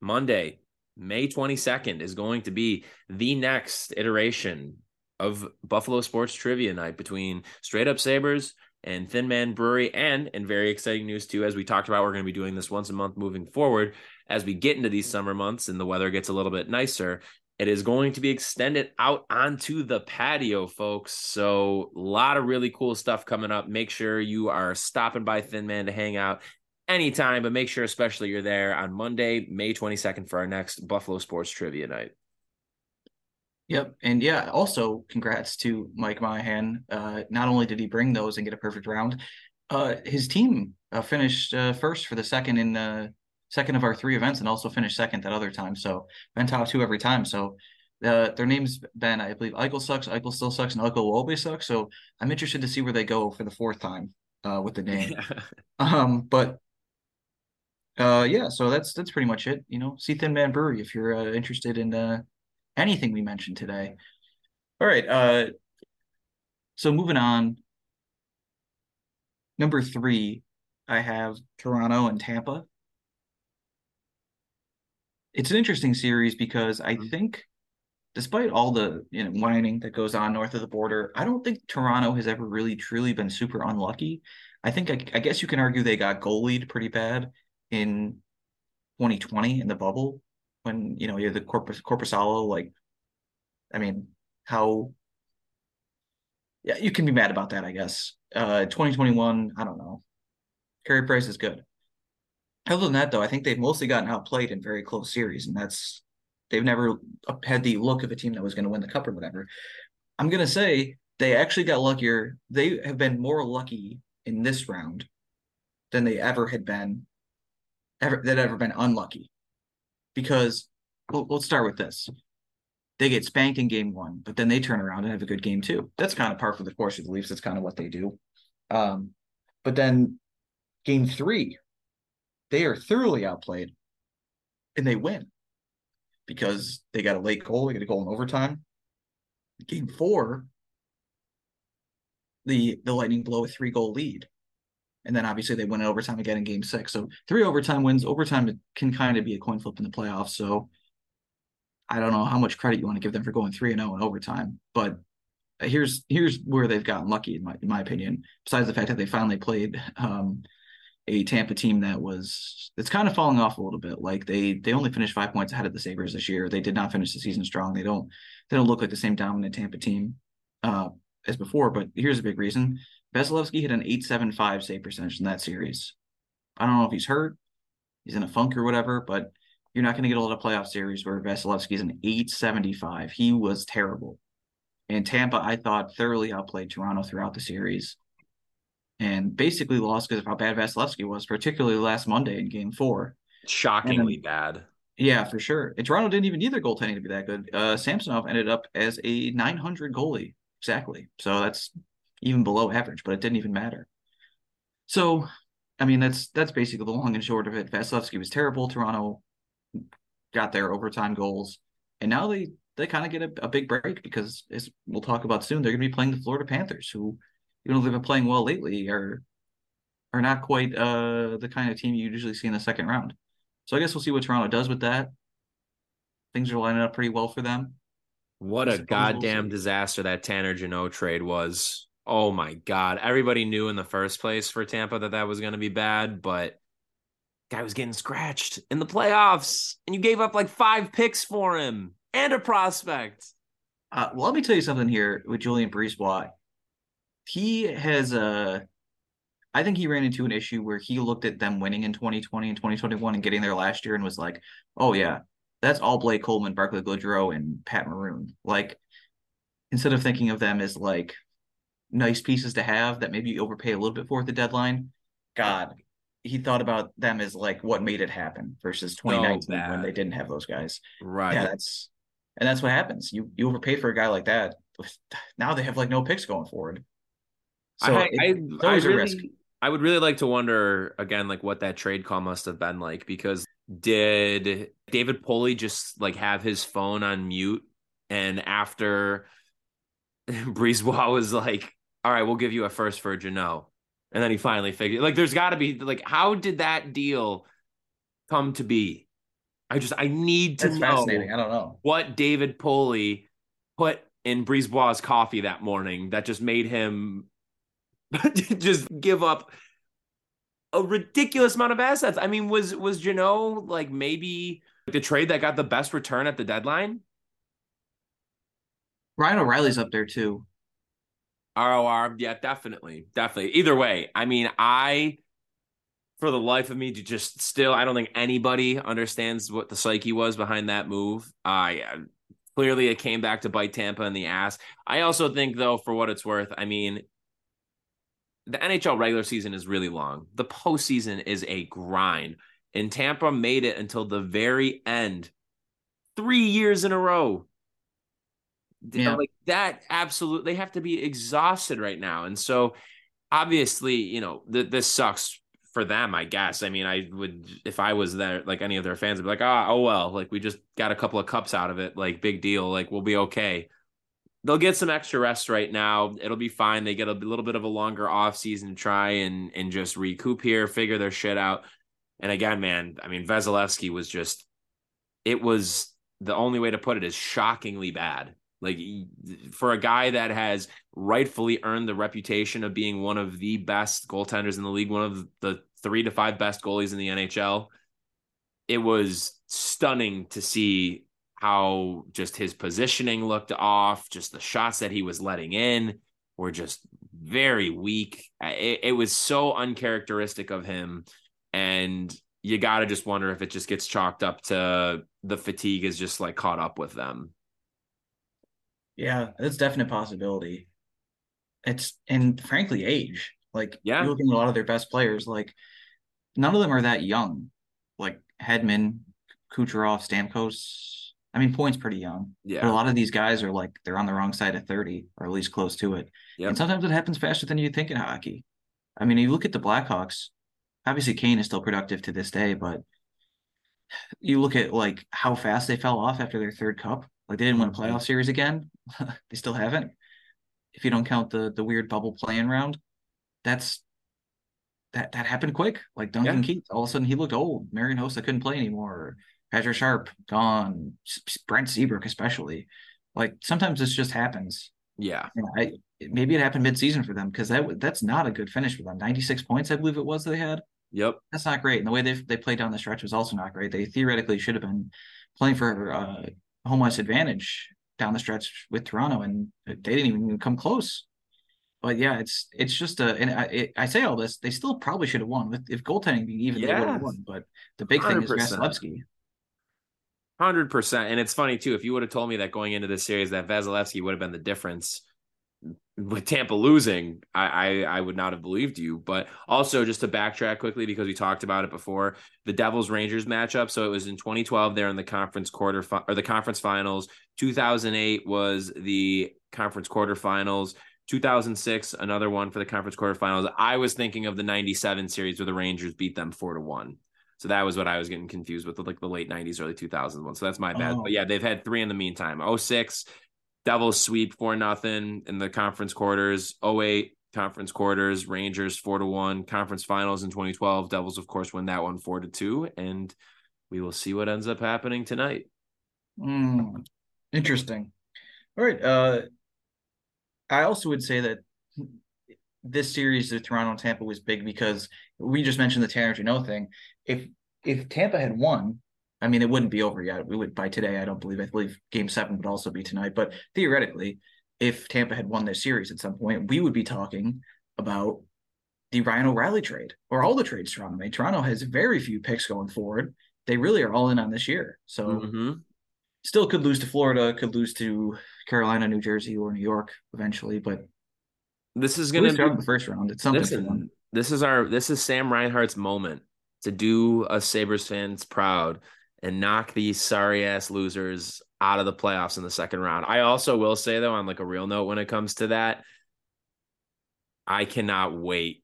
[SPEAKER 1] Monday, May 22nd is going to be the next iteration of Buffalo Sports Trivia Night between Straight Up Sabres and Thin Man Brewery. And, and very exciting news too, as we talked about, we're going to be doing this once a month moving forward. As we get into these summer months and the weather gets a little bit nicer, it is going to be extended out onto the patio, folks. So, a lot of really cool stuff coming up. Make sure you are stopping by Thin Man to hang out anytime, but make sure, especially, you're there on Monday, May 22nd, for our next Buffalo Sports Trivia Night.
[SPEAKER 2] Yep. And yeah, also congrats to Mike Monahan. Uh, not only did he bring those and get a perfect round, uh, his team uh, finished uh, first for the second in the second of our three events and also finished second that other time. So been top two every time. So uh, their name's been, I believe, Eichel sucks, Eichel still sucks, and Eichel will always suck. So I'm interested to see where they go for the fourth time uh, with the name. <laughs> um, but uh, yeah, so that's that's pretty much it. You know, see Thin Man Brewery if you're uh, interested in uh, anything we mentioned today. All right. Uh, so moving on. Number three, I have Toronto and Tampa. It's an interesting series because I mm-hmm. think, despite all the you know whining that goes on north of the border, I don't think Toronto has ever really truly been super unlucky. I think I, I guess you can argue they got goalied pretty bad in 2020 in the bubble when you know you're the corpus Korpisalo like I mean how yeah you can be mad about that I guess. Uh 2021 I don't know. Carey Price is good. Other than that though I think they've mostly gotten outplayed in very close series and that's they've never had the look of a team that was going to win the cup or whatever. I'm gonna say they actually got luckier. They have been more lucky in this round than they ever had been ever that ever been unlucky. Because well, let's start with this. They get spanked in game one, but then they turn around and have a good game too. That's kind of par for the course of the Leafs. That's kind of what they do. Um, but then game three, they are thoroughly outplayed and they win because they got a late goal, they get a goal in overtime. Game four, the the Lightning blow a three goal lead and then obviously they win it overtime again in game six. So three overtime wins. Overtime can kind of be a coin flip in the playoffs. So I don't know how much credit you want to give them for going three and zero oh in overtime, but here's here's where they've gotten lucky in my in my opinion. Besides the fact that they finally played um, a Tampa team that was it's kind of falling off a little bit. Like they they only finished five points ahead of the Sabres this year. They did not finish the season strong. They don't they don't look like the same dominant Tampa team uh, as before. But here's a big reason: Vasilevskiy hit an 875 save percentage in that series. I don't know if he's hurt, he's in a funk or whatever, but you're not going to get a lot of playoff series where Vasilevskiy's an 875. He was terrible. And Tampa, I thought, thoroughly outplayed Toronto throughout the series. And basically lost because of how bad Vasilevskiy was, particularly last Monday in game four.
[SPEAKER 1] Shockingly then, bad.
[SPEAKER 2] Yeah, for sure. And Toronto didn't even need their goaltending to be that good. Uh, Samsonov ended up as a 900 goalie. Exactly. So that's even below average, but it didn't even matter. So, I mean, that's that's basically the long and short of it. Vasilevskiy was terrible. Toronto got their overtime goals, and now they they kind of get a, a, big break because as we'll talk about soon, they're going to be playing the Florida Panthers, who even though they've been playing well lately, are are not quite uh, the kind of team you usually see in the second round. So I guess we'll see what Toronto does with that. Things are lining up pretty well for them.
[SPEAKER 1] What a goddamn disaster that Tanner Jeannot trade was. Oh my god! Everybody knew in the first place for Tampa that that was going to be bad, but guy was getting scratched in the playoffs, and you gave up like five picks for him and a prospect.
[SPEAKER 2] Uh, well, let me tell you something here with Julien BriseBois. He has uh, I think he ran into an issue where he looked at them winning in 2020 and 2021 and getting there last year and was like, "Oh yeah, that's all Blake Coleman, Barclay Goodrow, and Pat Maroon." Like, instead of thinking of them as like nice pieces to have that maybe you overpay a little bit for at the deadline. God, he thought about them as like what made it happen versus 2019 when they didn't have those guys.
[SPEAKER 1] Right.
[SPEAKER 2] Yeah, that's And that's what happens. You you overpay for a guy like that. <sighs> Now they have like no picks going forward.
[SPEAKER 1] So I, it, I, I really, I would really like to wonder again, like what that trade call must have been like, because did David Poile just like have his phone on mute and after <laughs> BriseBois was like, all right, we'll give you a first for Jeannot. And then he finally figured like there's gotta be like how did that deal come to be? I just I need to
[SPEAKER 2] That's
[SPEAKER 1] know
[SPEAKER 2] fascinating. I don't know
[SPEAKER 1] what David Poile put in BriseBois' coffee that morning that just made him <laughs> just give up a ridiculous amount of assets. I mean, was was Jeannot like maybe the trade that got the best return at the deadline?
[SPEAKER 2] Ryan O'Reilly's up there too.
[SPEAKER 1] ROR, yeah, definitely, definitely. Either way, I mean, I for the life of me to just still, I don't think anybody understands what the psyche was behind that move. I uh, clearly it came back to bite Tampa in the ass. I also think, though, for what it's worth, I mean, the NHL regular season is really long. The postseason is a grind, and Tampa made it until the very end, three years in a row. Yeah. like that, absolutely, they have to be exhausted right now, and so obviously, you know, th- this sucks for them, I guess. I mean, I would if I was there, like any of their fans, would be like, ah, oh well, like we just got a couple of cups out of it, like big deal, like we'll be okay. They'll get some extra rest right now. It'll be fine. They get a little bit of a longer off season to try and and just recoup here, figure their shit out. And again, man, I mean, Vasilevskiy was just it was the only way to put it is shockingly bad. Like for a guy that has rightfully earned the reputation of being one of the best goaltenders in the league, one of the three to five best goalies in the NHL, it was stunning to see how just his positioning looked off, just the shots that he was letting in were just very weak. It, it was so uncharacteristic of him. And you got to just wonder if it just gets chalked up to the fatigue is just like caught up with them.
[SPEAKER 2] Yeah, it's definite possibility. It's and frankly age. Like yeah, you look at a lot of their best players, like none of them are that young. Like Hedman, Kucherov, Stamkos. I mean, Point's pretty young. Yeah. But a lot of these guys are like they're on the wrong side of 30 or at least close to it. Yep. And sometimes it happens faster than you think in hockey. I mean, you look at the Blackhawks, obviously Kane is still productive to this day, but you look at like how fast they fell off after their third cup. Like they didn't win a playoff series again. <laughs> they still haven't. If you don't count the the weird bubble playing round, that's that that happened quick. Like Duncan yeah. Keith, all of a sudden he looked old. Marian Hossa couldn't play anymore. Patrick Sharp gone. Brent Seabrook especially. Like sometimes this just happens.
[SPEAKER 1] Yeah.
[SPEAKER 2] I, maybe it happened mid-season for them because that that's not a good finish for them. 96 points, I believe it was they had.
[SPEAKER 1] Yep.
[SPEAKER 2] That's not great. And the way they they played down the stretch was also not great. They theoretically should have been playing for uh, home ice advantage down the stretch with Toronto, and they didn't even come close. But yeah, it's it's just a and I, it, I say all this, they still probably should have won. With if goaltending being even, yeah. they would have won. But the big 100%. thing is Vasilevskiy.
[SPEAKER 1] Hundred percent, and it's funny too. If you would have told me that going into this series that Vasilevskiy would have been the difference with Tampa losing, I, I, I would not have believed you. But also just to backtrack quickly because we talked about it before, the Devils Rangers matchup. So it was in 2012 there in the conference quarter fi- or the conference finals. 2008 was the conference quarterfinals. 2006 another one for the conference quarterfinals. I was thinking of the 97 series where the Rangers beat them 4 to 1. So that was what I was getting confused with, like the late 90s, early 2000s one. So that's my bad. Oh. But yeah, they've had three in the meantime. 06, Devils sweep four nothing in the conference quarters. 08 conference quarters, Rangers four to one. Conference finals in 2012. Devils, of course, win that one four to two. And we will see what ends up happening tonight.
[SPEAKER 2] Mm, interesting. All right. Uh, I also would say that this series, the Toronto Tampa, was big because we just mentioned the Jeannot thing. If if Tampa had won, I mean, it wouldn't be over yet. We would by today. I don't believe. I believe Game Seven would also be tonight. But theoretically, if Tampa had won this series at some point, we would be talking about the Ryan O'Reilly trade or all the trades Toronto made. Toronto has very few picks going forward. They really are all in on this year. So mm-hmm. still could lose to Florida, could lose to Carolina, New Jersey, or New York eventually. But
[SPEAKER 1] this is going to
[SPEAKER 2] be the first round. It's something.
[SPEAKER 1] Listen, this is our this is Sam Reinhart's moment to do a Sabres fans proud and knock these sorry ass losers out of the playoffs in the second round. I also will say though, on like a real note, when it comes to that, I cannot wait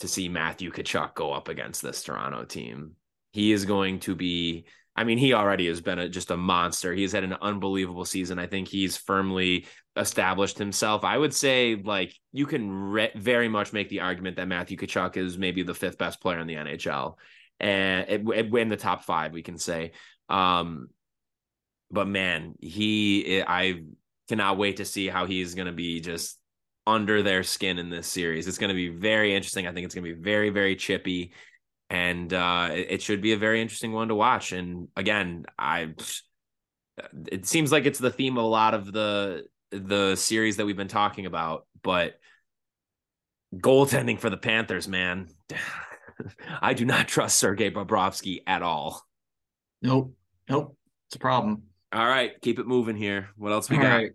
[SPEAKER 1] to see Matthew Tkachuk go up against this Toronto team. He is going to be. I mean, he already has been a, just a monster. He's had an unbelievable season. I think he's firmly established himself. I would say, like, you can re- very much make the argument that Matthew Tkachuk is maybe the fifth best player in the NHL, and it, it, in the top five, we can say. Um, but man, he, I cannot wait to see how he's going to be just under their skin in this series. It's going to be very interesting. I think it's going to be very, very chippy, and uh, it, it, should be a very interesting one to watch. And again, I it seems like it's the theme of a lot of the the series that we've been talking about, but goaltending for the Panthers, man. <sighs> <sighs> I do not trust Sergei Bobrovsky at all.
[SPEAKER 2] Nope. Nope. It's a problem.
[SPEAKER 1] All right, keep it moving here. What else we all got? Right.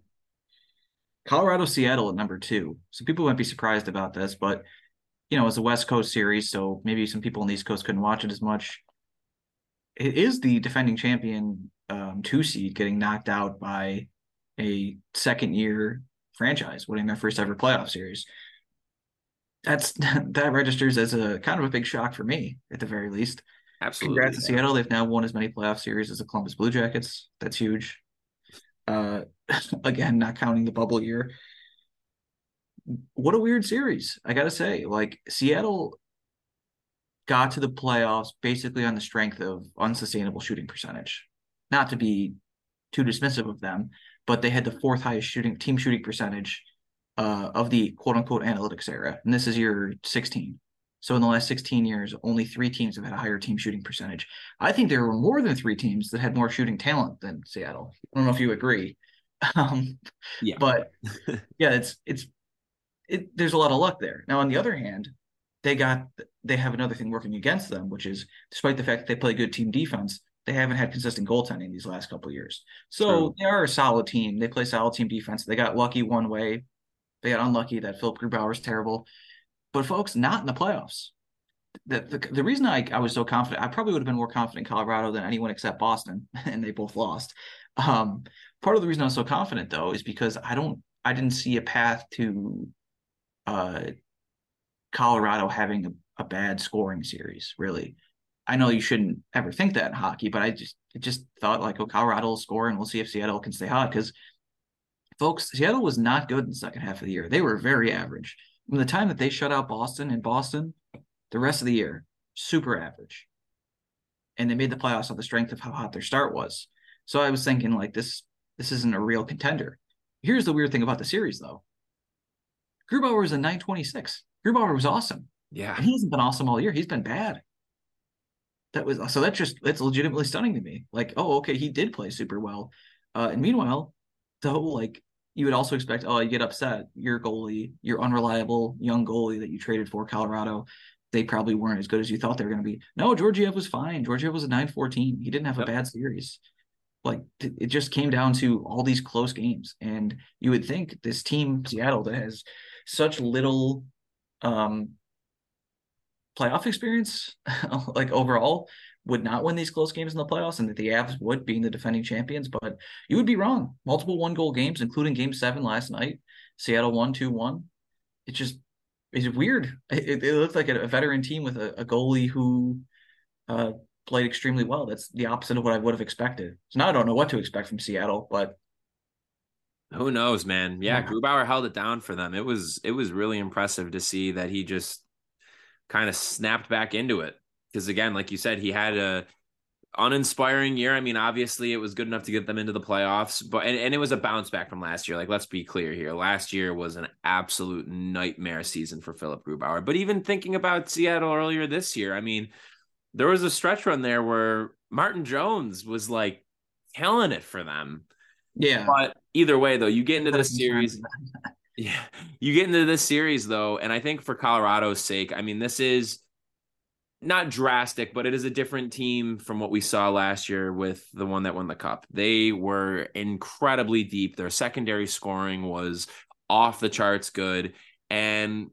[SPEAKER 2] Colorado Seattle at number two. So people might be surprised about this, but you know, it's a West Coast series, so maybe some people on the East Coast couldn't watch it as much. It is the defending champion um, two seed getting knocked out by a second year franchise winning their first ever playoff series. That's <laughs> that registers as a kind of a big shock for me at the very least.
[SPEAKER 1] Absolutely.
[SPEAKER 2] Congrats to Seattle. They've now won as many playoff series as the Columbus Blue Jackets. That's huge. Uh, <laughs> again, not counting the bubble year. What a weird series, I gotta say. Like Seattle got to the playoffs basically on the strength of unsustainable shooting percentage. Not to be too dismissive of them, but they had the fourth highest shooting team shooting percentage uh, of the quote unquote analytics era, and this is year 16. So in the last 16 years, only three teams have had a higher team shooting percentage. I think there were more than three teams that had more shooting talent than Seattle. I don't know if you agree. <laughs> Um, yeah. But <laughs> yeah, it's it's it. There's a lot of luck there. Now, on the other hand, they got they have another thing working against them, which is despite the fact that they play good team defense, they haven't had consistent goaltending these last couple years. So True. they are a solid team. They play solid team defense. They got lucky one way. They got unlucky that Philip Grubauer is terrible. But folks, not in the playoffs. The, the, the reason I, I was so confident, I probably would have been more confident in Colorado than anyone except Boston, <laughs> and they both lost. Um, part of the reason I was so confident though is because I don't I didn't see a path to uh, Colorado having a, a bad scoring series, really. I know you shouldn't ever think that in hockey, but I just just thought like, oh, Colorado will score and we'll see if Seattle can stay hot. Because folks, Seattle was not good in the second half of the year. They were very average. From the time that they shut out Boston in Boston, the rest of the year, super average. And they made the playoffs on the strength of how hot their start was. So I was thinking like this this isn't a real contender. Here's the weird thing about the series though. Grubauer is a 926. Grubauer was awesome.
[SPEAKER 1] Yeah.
[SPEAKER 2] And he hasn't been awesome all year. He's been bad. That was so that's just that's legitimately stunning to me. Like, oh, okay, he did play super well. Uh, and meanwhile, the whole like you would also expect, oh, you get upset. Your goalie, your unreliable young goalie that you traded for Colorado, they probably weren't as good as you thought they were going to be. No, Georgiev was fine. Georgiev was a 914. He didn't have yep. a bad series. Like it just came down to all these close games. And you would think this team, Seattle, that has such little um playoff experience, <laughs> like overall, would not win these close games in the playoffs and that the Avs would, being the defending champions. But you would be wrong. Multiple one goal games, including game seven last night. Seattle won 2 1. It just is weird. It, it looked like a, a, veteran team with a, a goalie who uh, played extremely well. That's the opposite of what I would have expected. So now I don't know what to expect from Seattle, but
[SPEAKER 1] who knows, man? Yeah, yeah. Grubauer held it down for them. It was it was really impressive to see that he just kind of snapped back into it because again, like you said, he had a uninspiring year. I mean, obviously it was good enough to get them into the playoffs, but and, and it was a bounce back from last year. Like, let's be clear here. Last year was an absolute nightmare season for Philip Grubauer. But even thinking about Seattle earlier this year, I mean, there was a stretch run there where Martin Jones was like killing it for them.
[SPEAKER 2] Yeah.
[SPEAKER 1] But either way, though, you get into this series. <laughs> yeah. You get into this series, though. And I think for Colorado's sake, I mean, this is not drastic, but it is a different team from what we saw last year with the one that won the cup. They were incredibly deep. Their secondary scoring was off the charts good. And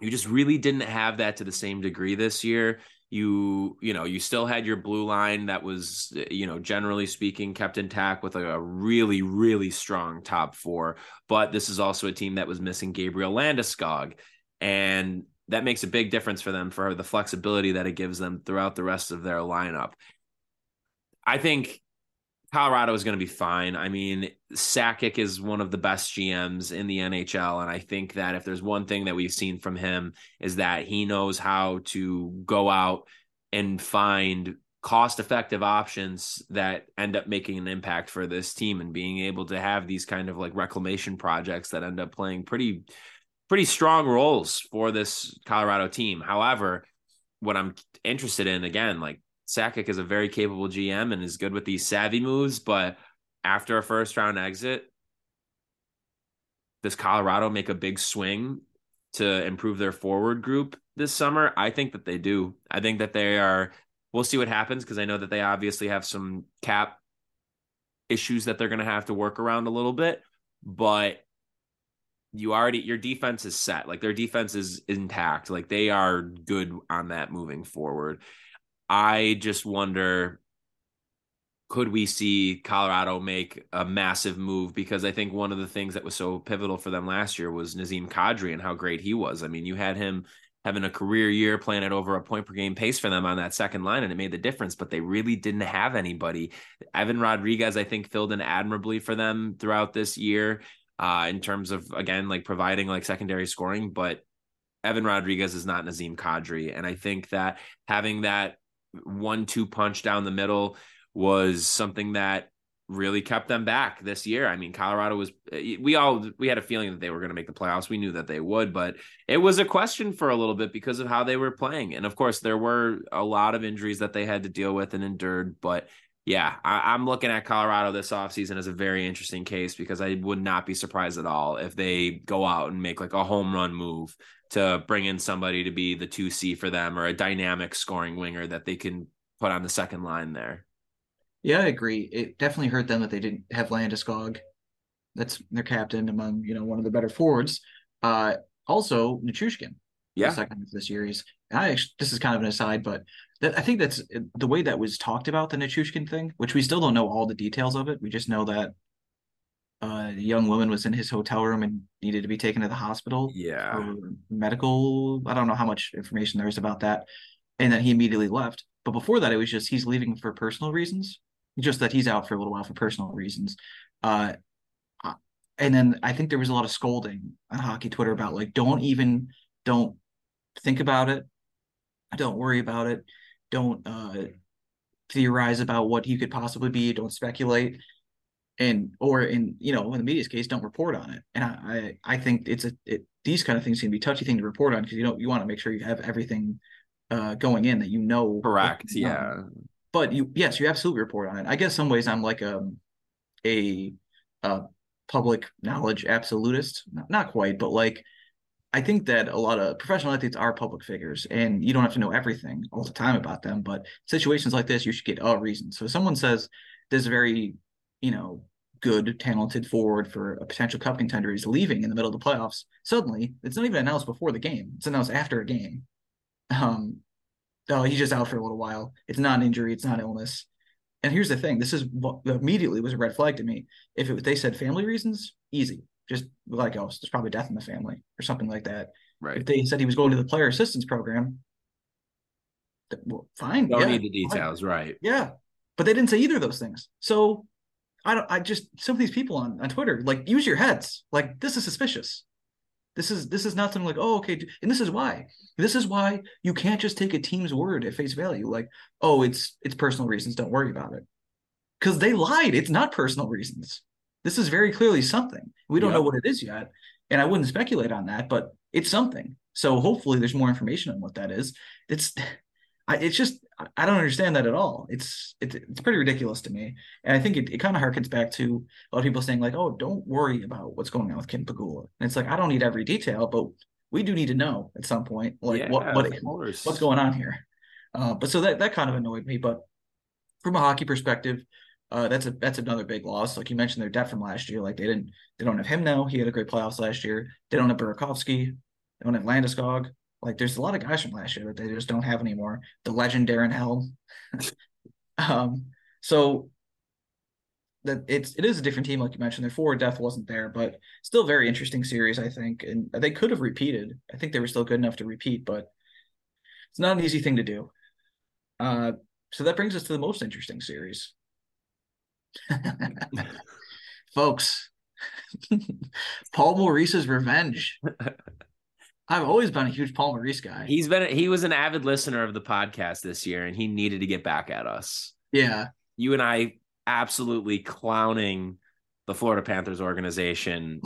[SPEAKER 1] you just really didn't have that to the same degree this year. You, you know, you still had your blue line that was, you know, generally speaking, kept intact with a, a really, really strong top four. But this is also a team that was missing Gabriel Landeskog. And that makes a big difference for them for the flexibility that it gives them throughout the rest of their lineup. I think Colorado is going to be fine. I mean, Sakic is one of the best GMs in the NHL. And I think that if there's one thing that we've seen from him is that he knows how to go out and find cost effective options that end up making an impact for this team and being able to have these kind of like reclamation projects that end up playing pretty, pretty strong roles for this Colorado team. However, what I'm interested in again, like Sakic is a very capable GM and is good with these savvy moves, but after a first round exit, does Colorado make a big swing to improve their forward group this summer? I think that they do. I think that they are. We'll see what happens because I know that they obviously have some cap issues that they're going to have to work around a little bit, but you already your defense is set. Like their defense is intact. Like they are good on that moving forward. I just wonder could we see Colorado make a massive move? Because I think one of the things that was so pivotal for them last year was Nazem Kadri and how great he was. I mean, you had him having a career year playing at over a point per game pace for them on that second line, and it made the difference, but they really didn't have anybody. Evan Rodrigues, I think, filled in admirably for them throughout this year uh, in terms of, again, like providing like secondary scoring, but Evan Rodrigues is not Nazem Kadri. And I think that having that one two punch down the middle was something that really kept them back this year. I mean, Colorado was we all we had a feeling that they were going to make the playoffs. We knew that they would, but it was a question for a little bit because of how they were playing. And of course, there were a lot of injuries that they had to deal with and endured, but yeah, I, am looking at Colorado this offseason as a very interesting case because I would not be surprised at all if they go out and make like a home run move to bring in somebody to be the 2C for them or a dynamic scoring winger that they can put on the second line there.
[SPEAKER 2] Yeah, I agree. It definitely hurt them that they didn't have Landeskog. That's their captain among, you know, one of the better forwards. Uh also Nichushkin.
[SPEAKER 1] Yeah.
[SPEAKER 2] Second of the series. I actually, this is kind of an aside, but that, I think that's the way that was talked about the Nichushkin thing, which we still don't know all the details of it. We just know that uh, the young woman was in his hotel room and needed to be taken to the hospital.
[SPEAKER 1] Yeah.
[SPEAKER 2] medical. I don't know how much information there is about that. And then he immediately left. But before that, it was just he's leaving for personal reasons, just that he's out for a little while for personal reasons. Uh, uh, and then I think there was a lot of scolding on hockey Twitter about like, don't even, don't think about it. Don't worry about it. Don't uh, theorize about what he could possibly be. Don't speculate and or in you know in the media's case don't report on it. And i i, I think it's a it, these kind of things can be touchy thing to report on because you know you want to make sure you have everything uh going in that you know
[SPEAKER 1] correct yeah.
[SPEAKER 2] But you yes you absolutely report on it. I guess some ways i'm like um, a a public knowledge absolutist not, not quite but like I think that a lot of professional athletes are public figures, and you don't have to know everything all the time about them. But situations like this, you should get a reason. So if someone says this very, you know, good, talented forward for a potential cup contender is leaving in the middle of the playoffs, suddenly it's not even announced before the game. It's announced after a game. Um, oh, he's just out for a little while. It's not an injury. It's not illness. And here's the thing: this is what immediately was a red flag to me. If it, they said family reasons, easy, just like oh, there's probably death in the family or something like that.
[SPEAKER 1] Right.
[SPEAKER 2] If they said he was going to the player assistance program, well, fine.
[SPEAKER 1] Don't
[SPEAKER 2] yeah,
[SPEAKER 1] need the details,
[SPEAKER 2] fine.
[SPEAKER 1] right?
[SPEAKER 2] Yeah, but they didn't say either of those things. So I don't. I just some of these people on on Twitter like use your heads. Like this is suspicious. This is this is not something like oh okay, and this is why. This is why you can't just take a team's word at face value. Like oh it's it's personal reasons. Don't worry about it. Because they lied. It's not personal reasons. This is very clearly something. We don't yep. know what it is yet, and I wouldn't speculate on that, but it's something. So hopefully there's more information on what that is. It's <sighs> I, it's just I don't understand that at all. It's it's it's pretty ridiculous to me, and I think it, it kind of harkens back to a lot of people saying like, "Oh, don't worry about what's going on with Kim Pegula." And it's like I don't need every detail, but we do need to know at some point, like yeah, what what what's going on here. Uh, but so that that kind of annoyed me. But from a hockey perspective, uh, that's a that's another big loss. Like you mentioned, their depth from last year. Like they didn't they don't have him now. He had a great playoffs last year. They don't have Burakovsky. They don't have Landeskog. Like there's a lot of guys from last year that they just don't have anymore. The legend Darren Helm. <laughs> um, so that it's it is a different team, like you mentioned. Their forward depth wasn't there, but still very interesting series, I think. And they could have repeated. I think they were still good enough to repeat, but it's not an easy thing to do. Uh, so that brings us to the most interesting series. <laughs> Folks, Paul Maurice's revenge. I've always been a huge Paul Maurice guy.
[SPEAKER 1] He's been he was an avid listener of the podcast this year, and he needed to get back at us.
[SPEAKER 2] Yeah,
[SPEAKER 1] you and I absolutely clowning the Florida Panthers organization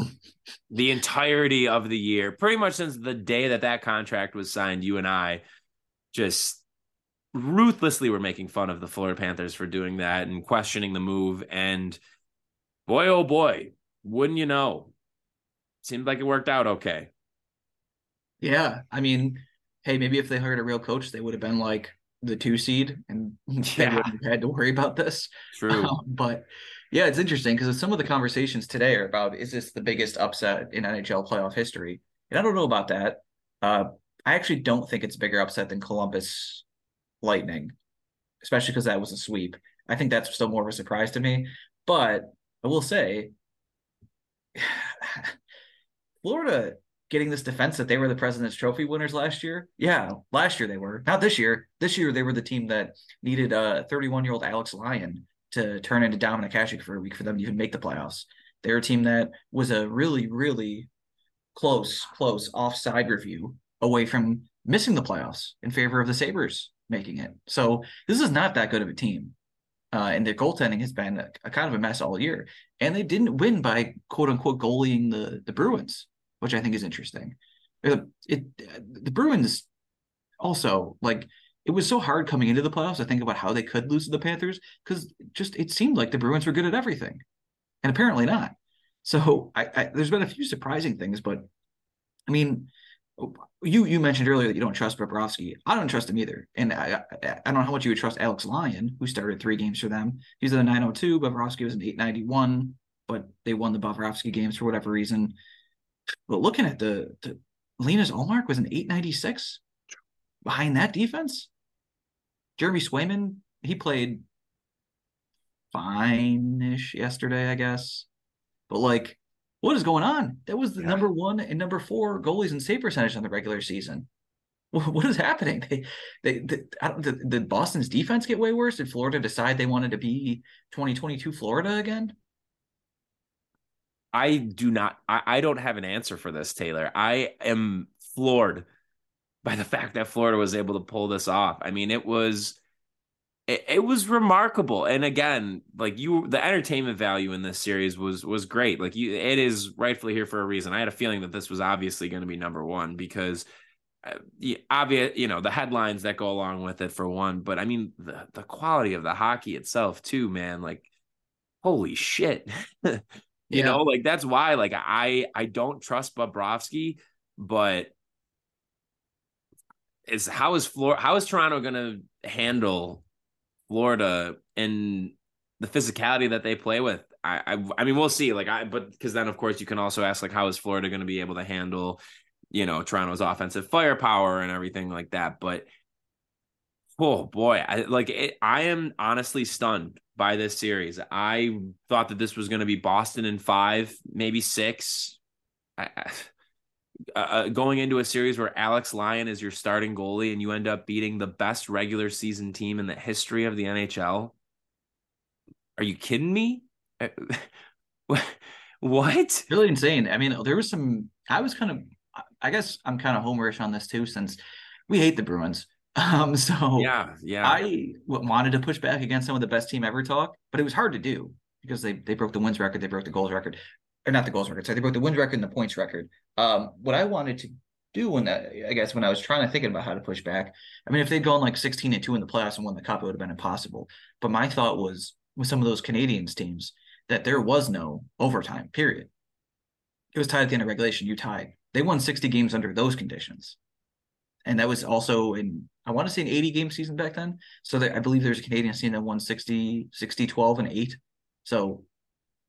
[SPEAKER 1] the entirety of the year, pretty much since the day that that contract was signed. You and I just ruthlessly were making fun of the Florida Panthers for doing that and questioning the move. And boy, oh boy, wouldn't you know? Seemed like it worked out okay.
[SPEAKER 2] Yeah, I mean, hey, maybe if they hired a real coach, they would have been like the two seed, and <laughs> yeah. they wouldn't have had to worry about this.
[SPEAKER 1] True, <laughs> um,
[SPEAKER 2] but yeah, it's interesting because some of the conversations today are about is this the biggest upset in NHL playoff history? And I don't know about that. Uh, I actually don't think it's a bigger upset than Columbus Lightning, especially because that was a sweep. I think that's still more of a surprise to me. But I will say, <sighs> Florida getting this defense that they were the President's Trophy winners last year. Yeah, last year they were. Not this year. This year they were the team that needed a 31 year old Alex Lyon to turn into Dominik Hasek for a week for them to even make the playoffs. They're a team that was a really, really close, close offside review away from missing the playoffs in favor of the Sabres making it. So this is not that good of a team. Uh, and their goaltending has been a, a, kind of a mess all year. And they didn't win by quote unquote goalieing the, the Bruins which I think is interesting. It, it the Bruins also like it was so hard coming into the playoffs to think about how they could lose to the Panthers because just it seemed like the Bruins were good at everything, and apparently not. So I, I, there's been a few surprising things, but I mean, you you mentioned earlier that you don't trust Bobrovsky. I don't trust him either, and I, I, I don't know how much you would trust Alex Lyon, who started three games for them. He's at a 902. Bobrovsky was an 891, but they won the Bobrovsky games for whatever reason. But looking at the, the Linus Ullmark was an 896 behind that defense. Jeremy Swayman, he played fine-ish yesterday, I guess. But like, what is going on? That was the yeah. number one and number four goalies in save percentage on the regular season. What is happening? They, they, they did, did Boston's defense get way worse? Did Florida decide they wanted to be 2022 Florida again?
[SPEAKER 1] I do not I, I don't have an answer for this, Taylor. I am floored by the <laughs> fact that Florida was able to pull this off. I mean, it was it, it, was remarkable. And again, like you the entertainment value in this series was was great. Like you it is rightfully here for a reason. I had a feeling that this was obviously going to be number 1 because uh, obvious, you know, the headlines that go along with it for one, but I mean the the quality of the hockey itself too, man. Like holy shit. <laughs> You yeah. know, like that's why like I I don't trust Bobrovsky, but is how is Florida how is Toronto gonna handle Florida and the physicality that they play with? I, I I, mean we'll see. Like I but because then of course you can also ask like how is Florida gonna be able to handle, you know, Toronto's offensive firepower and everything like that. But oh boy, I like it, I am honestly stunned by this series. I thought that this was going to be Boston in five, maybe six. I, uh, uh, going into a series where Alex Lyon is your starting goalie and you end up beating the best regular season team in the history of the NHL. Are you kidding me? <laughs> what?
[SPEAKER 2] Really insane. I mean, there was some. I was kind of. I guess I'm kind of homerish on this too, since we hate the Bruins. <laughs> Um, so
[SPEAKER 1] yeah, yeah,
[SPEAKER 2] I wanted to push back against some of the best team ever talk, but it was hard to do because they they broke the wins record, they broke the goals record, or not the goals record. So they broke the wins record and the points record. Um, what I wanted to do when that, I guess when I was trying to thinking about how to push back, I mean, if they'd gone like 16 and two in the playoffs and won the cup, it would have been impossible. But my thought was with some of those Canadiens teams that there was no overtime. Period. It was tied at the end of regulation. You tied. They won 60 games under those conditions and that was also in I want to say an 80 game season back then. So I believe there's a Canadian team that won 60, 60, 12, and 8. So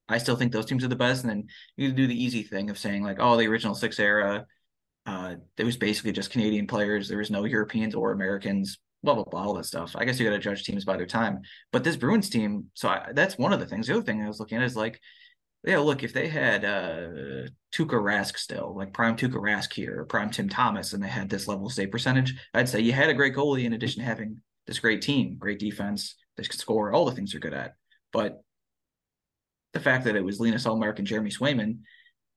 [SPEAKER 2] I still think those teams are the best. And then you do the easy thing of saying, like, oh, the original six era, Uh, it was basically just Canadian players. There was no Europeans or Americans. Blah blah blah, all that stuff. I guess you got to judge teams by their time. But this Bruins team, so I, that's one of the things. The other thing I was looking at is like, yeah, look, if they had uh Tuukka Rask still, like prime Tuukka Rask here, prime Tim Thomas, and they had this level save percentage, I'd say you had a great goalie in addition to having this great team, great defense, they could score, all the things you're good at. But the fact that it was Linus Ullmark and Jeremy Swayman,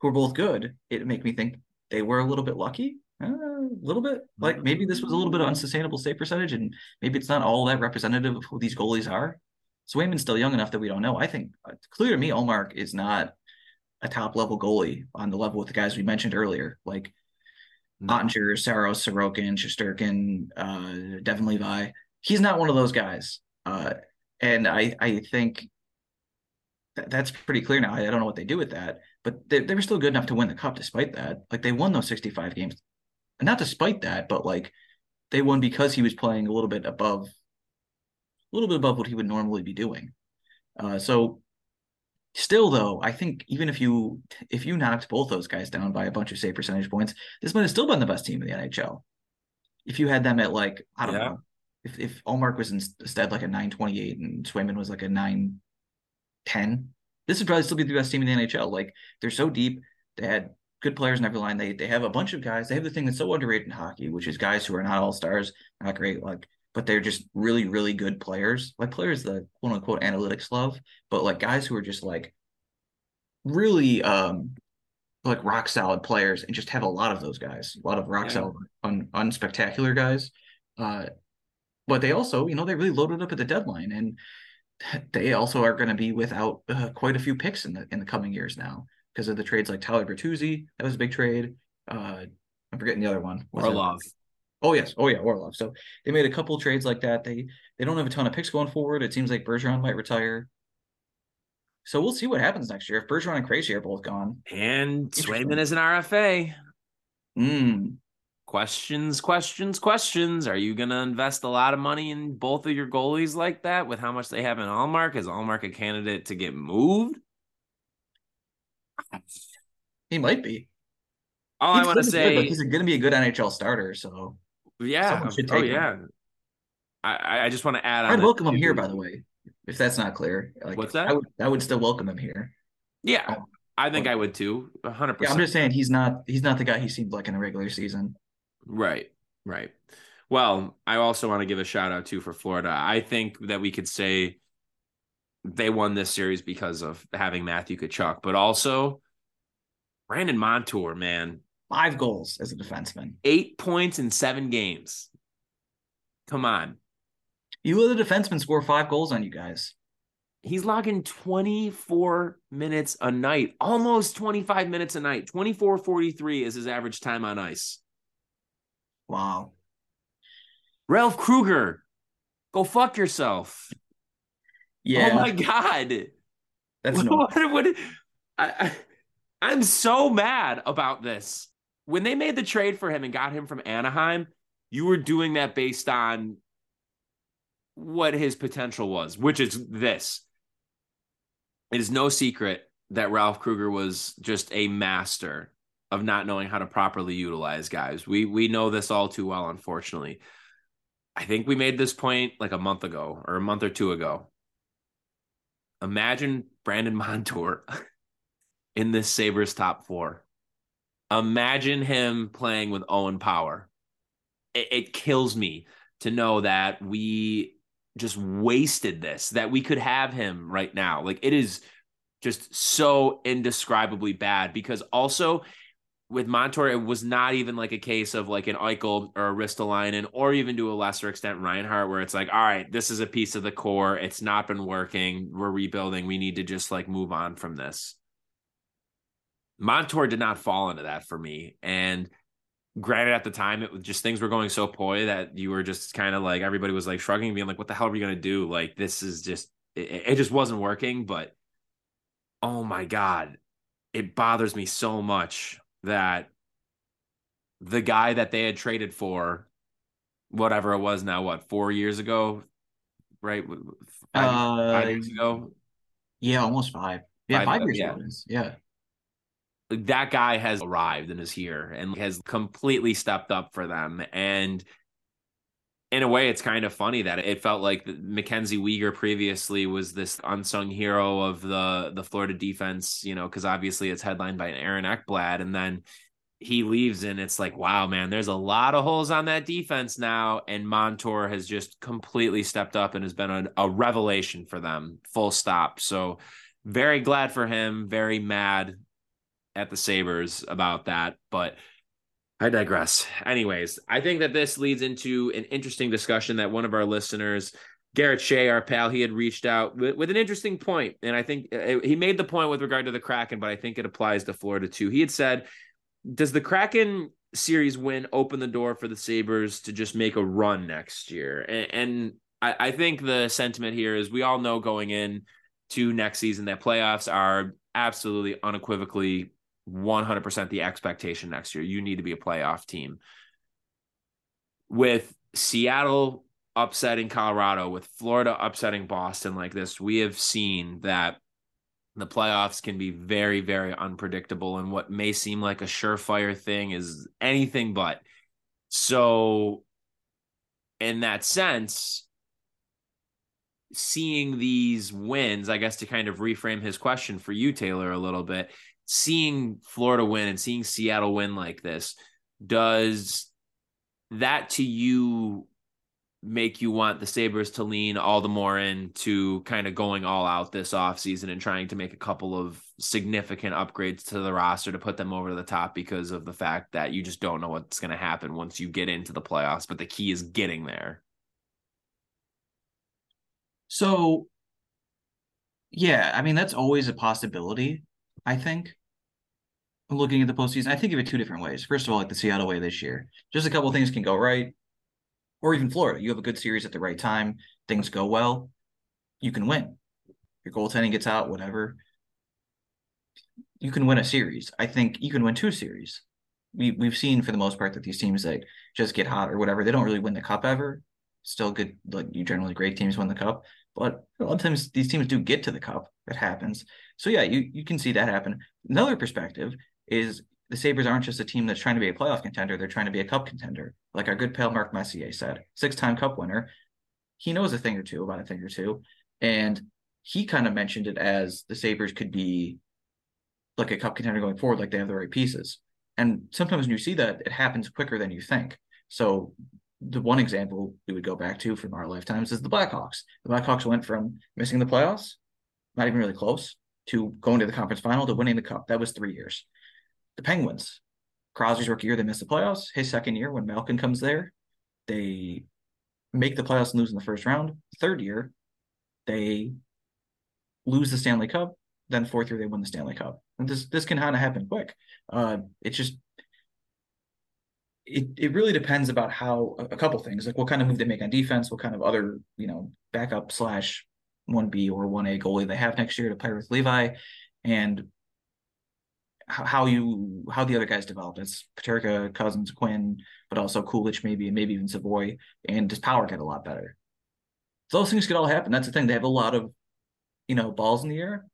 [SPEAKER 2] who were both good, it make me think they were a little bit lucky. Uh, a little bit like maybe this was a little bit of unsustainable save percentage, and maybe it's not all that representative of who these goalies are. Swayman's still young enough that we don't know. I think uh, clear to me, Ullmark is not a top level goalie on the level with the guys we mentioned earlier, like no. Oettinger, Saros, Sorokin, Shesterkin, uh, Devon Levi. He's not one of those guys. Uh, and I, I think that, that's pretty clear now. I, I, don't know what they do with that, but they, they were still good enough to win the cup despite that. Like they won those 65 games. And not despite that, but like they won because he was playing a little bit above, a little bit above what he would normally be doing. Uh, so still though, I think even if you if you knocked both those guys down by a bunch of save percentage points, this might have still been the best team in the NHL. If you had them at like, I don't yeah. know, if if Ullmark was instead like a 928 and Swayman was like a 910, this would probably still be the best team in the NHL. Like they're so deep. They had good players in every line. They they have a bunch of guys. They have the thing that's so underrated in hockey, which is guys who are not all stars, not great, like but they're just really, really good players. Like players that quote unquote analytics love, but like guys who are just like really um like rock solid players and just have a lot of those guys, a lot of rock yeah. solid un, unspectacular guys. Uh but they also, you know, they really loaded up at the deadline, and they also are going to be without uh, quite a few picks in the in the coming years now because of the trades like Tyler Bertuzzi. That was a big trade. Uh, I'm forgetting the other one.
[SPEAKER 1] Orlov.
[SPEAKER 2] Oh yes, oh yeah, Orlov. So they made a couple trades like that. They they don't have a ton of picks going forward. It seems like Bergeron might retire. So we'll see what happens next year if Bergeron and Krejci are both gone.
[SPEAKER 1] And Swayman is an RFA.
[SPEAKER 2] Hmm
[SPEAKER 1] questions, questions, questions. Are you going to invest a lot of money in both of your goalies like that with how much they have in Ullmark? Is Ullmark a candidate to get moved?
[SPEAKER 2] He might be.
[SPEAKER 1] All he's I want to say,
[SPEAKER 2] good, he's going to be a good NHL starter. So
[SPEAKER 1] yeah, oh yeah. I, I just want to add.
[SPEAKER 2] I'd welcome him here, by the way. If that's not clear,
[SPEAKER 1] like, what's that?
[SPEAKER 2] I would, I would still welcome him here.
[SPEAKER 1] Yeah, um, I think I would too. hundred percent.
[SPEAKER 2] I'm just saying he's not he's not the guy he seemed like in the regular season.
[SPEAKER 1] Right, right. Well, I also want to give a shout out too for Florida. I think that we could say they won this series because of having Matthew Tkachuk, but also Brandon Montour, man.
[SPEAKER 2] Five goals as a defenseman.
[SPEAKER 1] Eight points in seven games. Come on.
[SPEAKER 2] You let a defenseman score five goals on you guys.
[SPEAKER 1] He's logging 24 minutes a night, almost 25 minutes a night. 24 43 is his average time on ice.
[SPEAKER 2] Wow.
[SPEAKER 1] Ralph Krueger, go fuck yourself.
[SPEAKER 2] Oh yeah.
[SPEAKER 1] Oh my god. That's what, what, <laughs> what I, I I'm so mad about this. When they made the trade for him and got him from Anaheim, you were doing that based on what his potential was, which is this. It is no secret that Ralph Krueger was just a master of not knowing how to properly utilize guys. We we know this all too well, unfortunately. I think we made this point like a month ago or a month or two ago. Imagine Brandon <laughs> Montour in this Sabres top four. Imagine him playing with Owen Power. It, it kills me to know that we just wasted this, that we could have him right now. Like it is just so indescribably bad because also with Montour, it was not even like a case of like an Eichel or a Ristolainen, or even to a lesser extent Reinhart, where it's like, all right, this is a piece of the core. It's not been working. We're rebuilding. We need to just like move on from this. Montour did not fall into that for me. And granted, at the time, it was just things were going so poorly that you were just kind of like everybody was like shrugging, being like, what the hell are we gonna do? Like, this is just it, it just wasn't working. But oh my God, it bothers me so much that the guy that they had traded for, whatever it was now, what four years ago, right?
[SPEAKER 2] Five, uh,
[SPEAKER 1] five years ago.
[SPEAKER 2] Yeah, almost five. Yeah, five, five years yeah. ago. Yeah.
[SPEAKER 1] that guy has arrived and is here and has completely stepped up for them. And in a way, it's kind of funny that it felt like Mackenzie Weegar previously was this unsung hero of the the Florida defense, you know, because obviously it's headlined by Aaron Ekblad, and then he leaves, and it's like, wow, man, there's a lot of holes on that defense now, and Montour has just completely stepped up and has been a, a revelation for them, full stop. So, very glad for him. Very mad at the Sabres about that, but I digress. Anyways, I think that this leads into an interesting discussion that one of our listeners, Garrett Shea, our pal, he had reached out with, with, an interesting point, and I think uh, he made the point with regard to the Kraken, but I think it applies to Florida too. He had said, "Does the Kraken series win open the door for the Sabres to just make a run next year?" And, and I, I think the sentiment here is we all know going in to next season that playoffs are absolutely unequivocally 100% the expectation next year. You need to be a playoff team. With Seattle upsetting Colorado, with Florida upsetting Boston like this, we have seen that the playoffs can be very, very unpredictable. And what may seem like a surefire thing is anything but. So, in that sense, seeing these wins, I guess to kind of reframe his question for you, Taylor, a little bit, seeing Florida win and seeing Seattle win like this, does that to you make you want the Sabres to lean all the more into kind of going all out this offseason and trying to make a couple of significant upgrades to the roster to put them over the top because of the fact that you just don't know what's going to happen once you get into the playoffs, but the key is getting there.
[SPEAKER 2] So, yeah, I mean, that's always a possibility, I think looking at the postseason, I think of it two different ways. First of all, like the Seattle way this year, just a couple things can go right, or even Florida. You have a good series at the right time, things go well, you can win. Your goaltending gets out, whatever. You can win a series. I think you can win two series. We we've seen for the most part that these teams that just get hot or whatever, they don't really win the cup ever. Still good, like you generally great teams win the cup, but a lot of times these teams do get to the cup. That happens. So yeah, you you can see that happen. Another perspective is the Sabres aren't just a team that's trying to be a playoff contender, they're trying to be a cup contender. Like our good pal Mark Messier said, six time cup winner. He knows a thing or two about a thing or two. And he kind of mentioned it as the Sabres could be like a cup contender going forward, like they have the right pieces. And sometimes when you see that, it happens quicker than you think. So the one example we would go back to from our lifetimes is the Blackhawks. The Blackhawks went from missing the playoffs, not even really close, to going to the conference final to winning the cup. That was three years the Penguins. Crosby's rookie year, they miss the playoffs. His second year, when Malkin comes there, they make the playoffs and lose in the first round. Third year, they lose the Stanley Cup. Then fourth year, they win the Stanley Cup. And this this can kind of happen quick. Uh, it's just it it really depends about how a couple things like what kind of move they make on defense, what kind of other you know backup slash one B or one A goalie they have next year to play with Levi, and how you how the other guys develop. It's Peterka, Cousins, Quinn, but also Kulich maybe, and maybe even Savoie. and does power get a lot better? those things could all happen. That's the thing. They have a lot of, you know, balls in the air,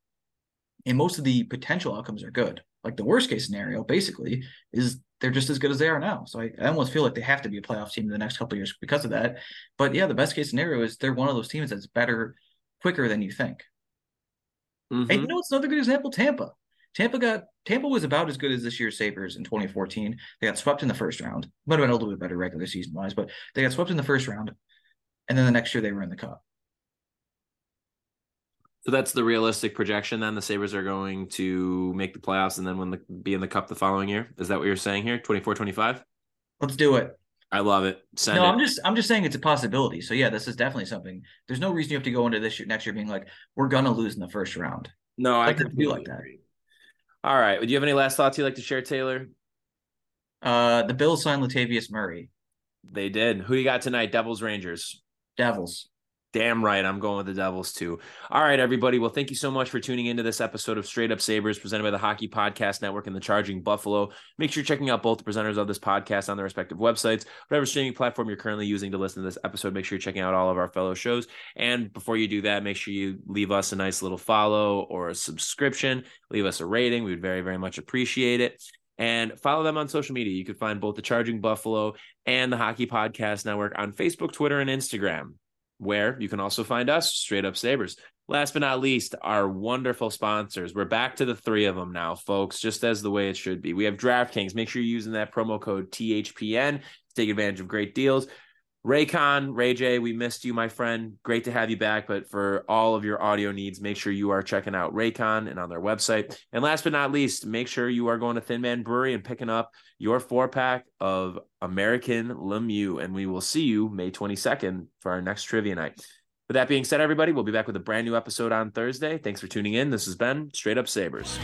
[SPEAKER 2] and most of the potential outcomes are good. Like the worst case scenario, basically, is they're just as good as they are now. So I, I almost feel like they have to be a playoff team in the next couple years because of that. But yeah, the best case scenario is they're one of those teams that's better quicker than you think. Mm-hmm. And you know, it's another good example. Tampa. Tampa got Tampa was about as good as this year's Sabres in 2014. They got swept in the first round. Might have been a little bit better regular season wise, but they got swept in the first round. And then the next year they were in the cup.
[SPEAKER 1] So that's the realistic projection then the Sabres are going to make the playoffs and then win the be in the cup the following year. Is that what you're saying here? 24 25?
[SPEAKER 2] Let's do it.
[SPEAKER 1] I love it. Send
[SPEAKER 2] no,
[SPEAKER 1] it.
[SPEAKER 2] I'm just I'm just saying it's a possibility. So yeah, this is definitely something. There's no reason you have to go into this year, next year being like, we're gonna lose in the first round.
[SPEAKER 1] No, I could be like that. Agree. All right. Do you have any last thoughts you'd like to share, Taylor?
[SPEAKER 2] Uh, the Bills signed Latavius Murray.
[SPEAKER 1] They did. Who you got tonight? Devils, Rangers.
[SPEAKER 2] Devils.
[SPEAKER 1] Damn right, I'm going with the Devils too. All right, everybody. Well, thank you so much for tuning into this episode of Straight Up Sabres presented by the Hockey Podcast Network and the Charging Buffalo. Make sure you're checking out both the presenters of this podcast on their respective websites. Whatever streaming platform you're currently using to listen to this episode, make sure you're checking out all of our fellow shows. And before you do that, make sure you leave us a nice little follow or a subscription. Leave us a rating. We would very, very much appreciate it and follow them on social media. You can find both the Charging Buffalo and the Hockey Podcast Network on Facebook, Twitter, and Instagram where you can also find us straight up sabres. Last but not least our wonderful sponsors. We're back to the three of them now folks just as the way it should be. We have draftkings. Make sure you're using that promo code thpn to take advantage of great deals Raycon, Ray J, we missed you, my friend. Great to have you back. But for all of your audio needs, make sure you are checking out Raycon and on their website. And last but not least, make sure you are going to Thin Man Brewery and picking up your four pack of American Lemieux. And we will see you May 22nd for our next trivia night. With that being said, everybody, we'll be back with a brand new episode on Thursday. Thanks for tuning in. This has been Straight Up Sabres.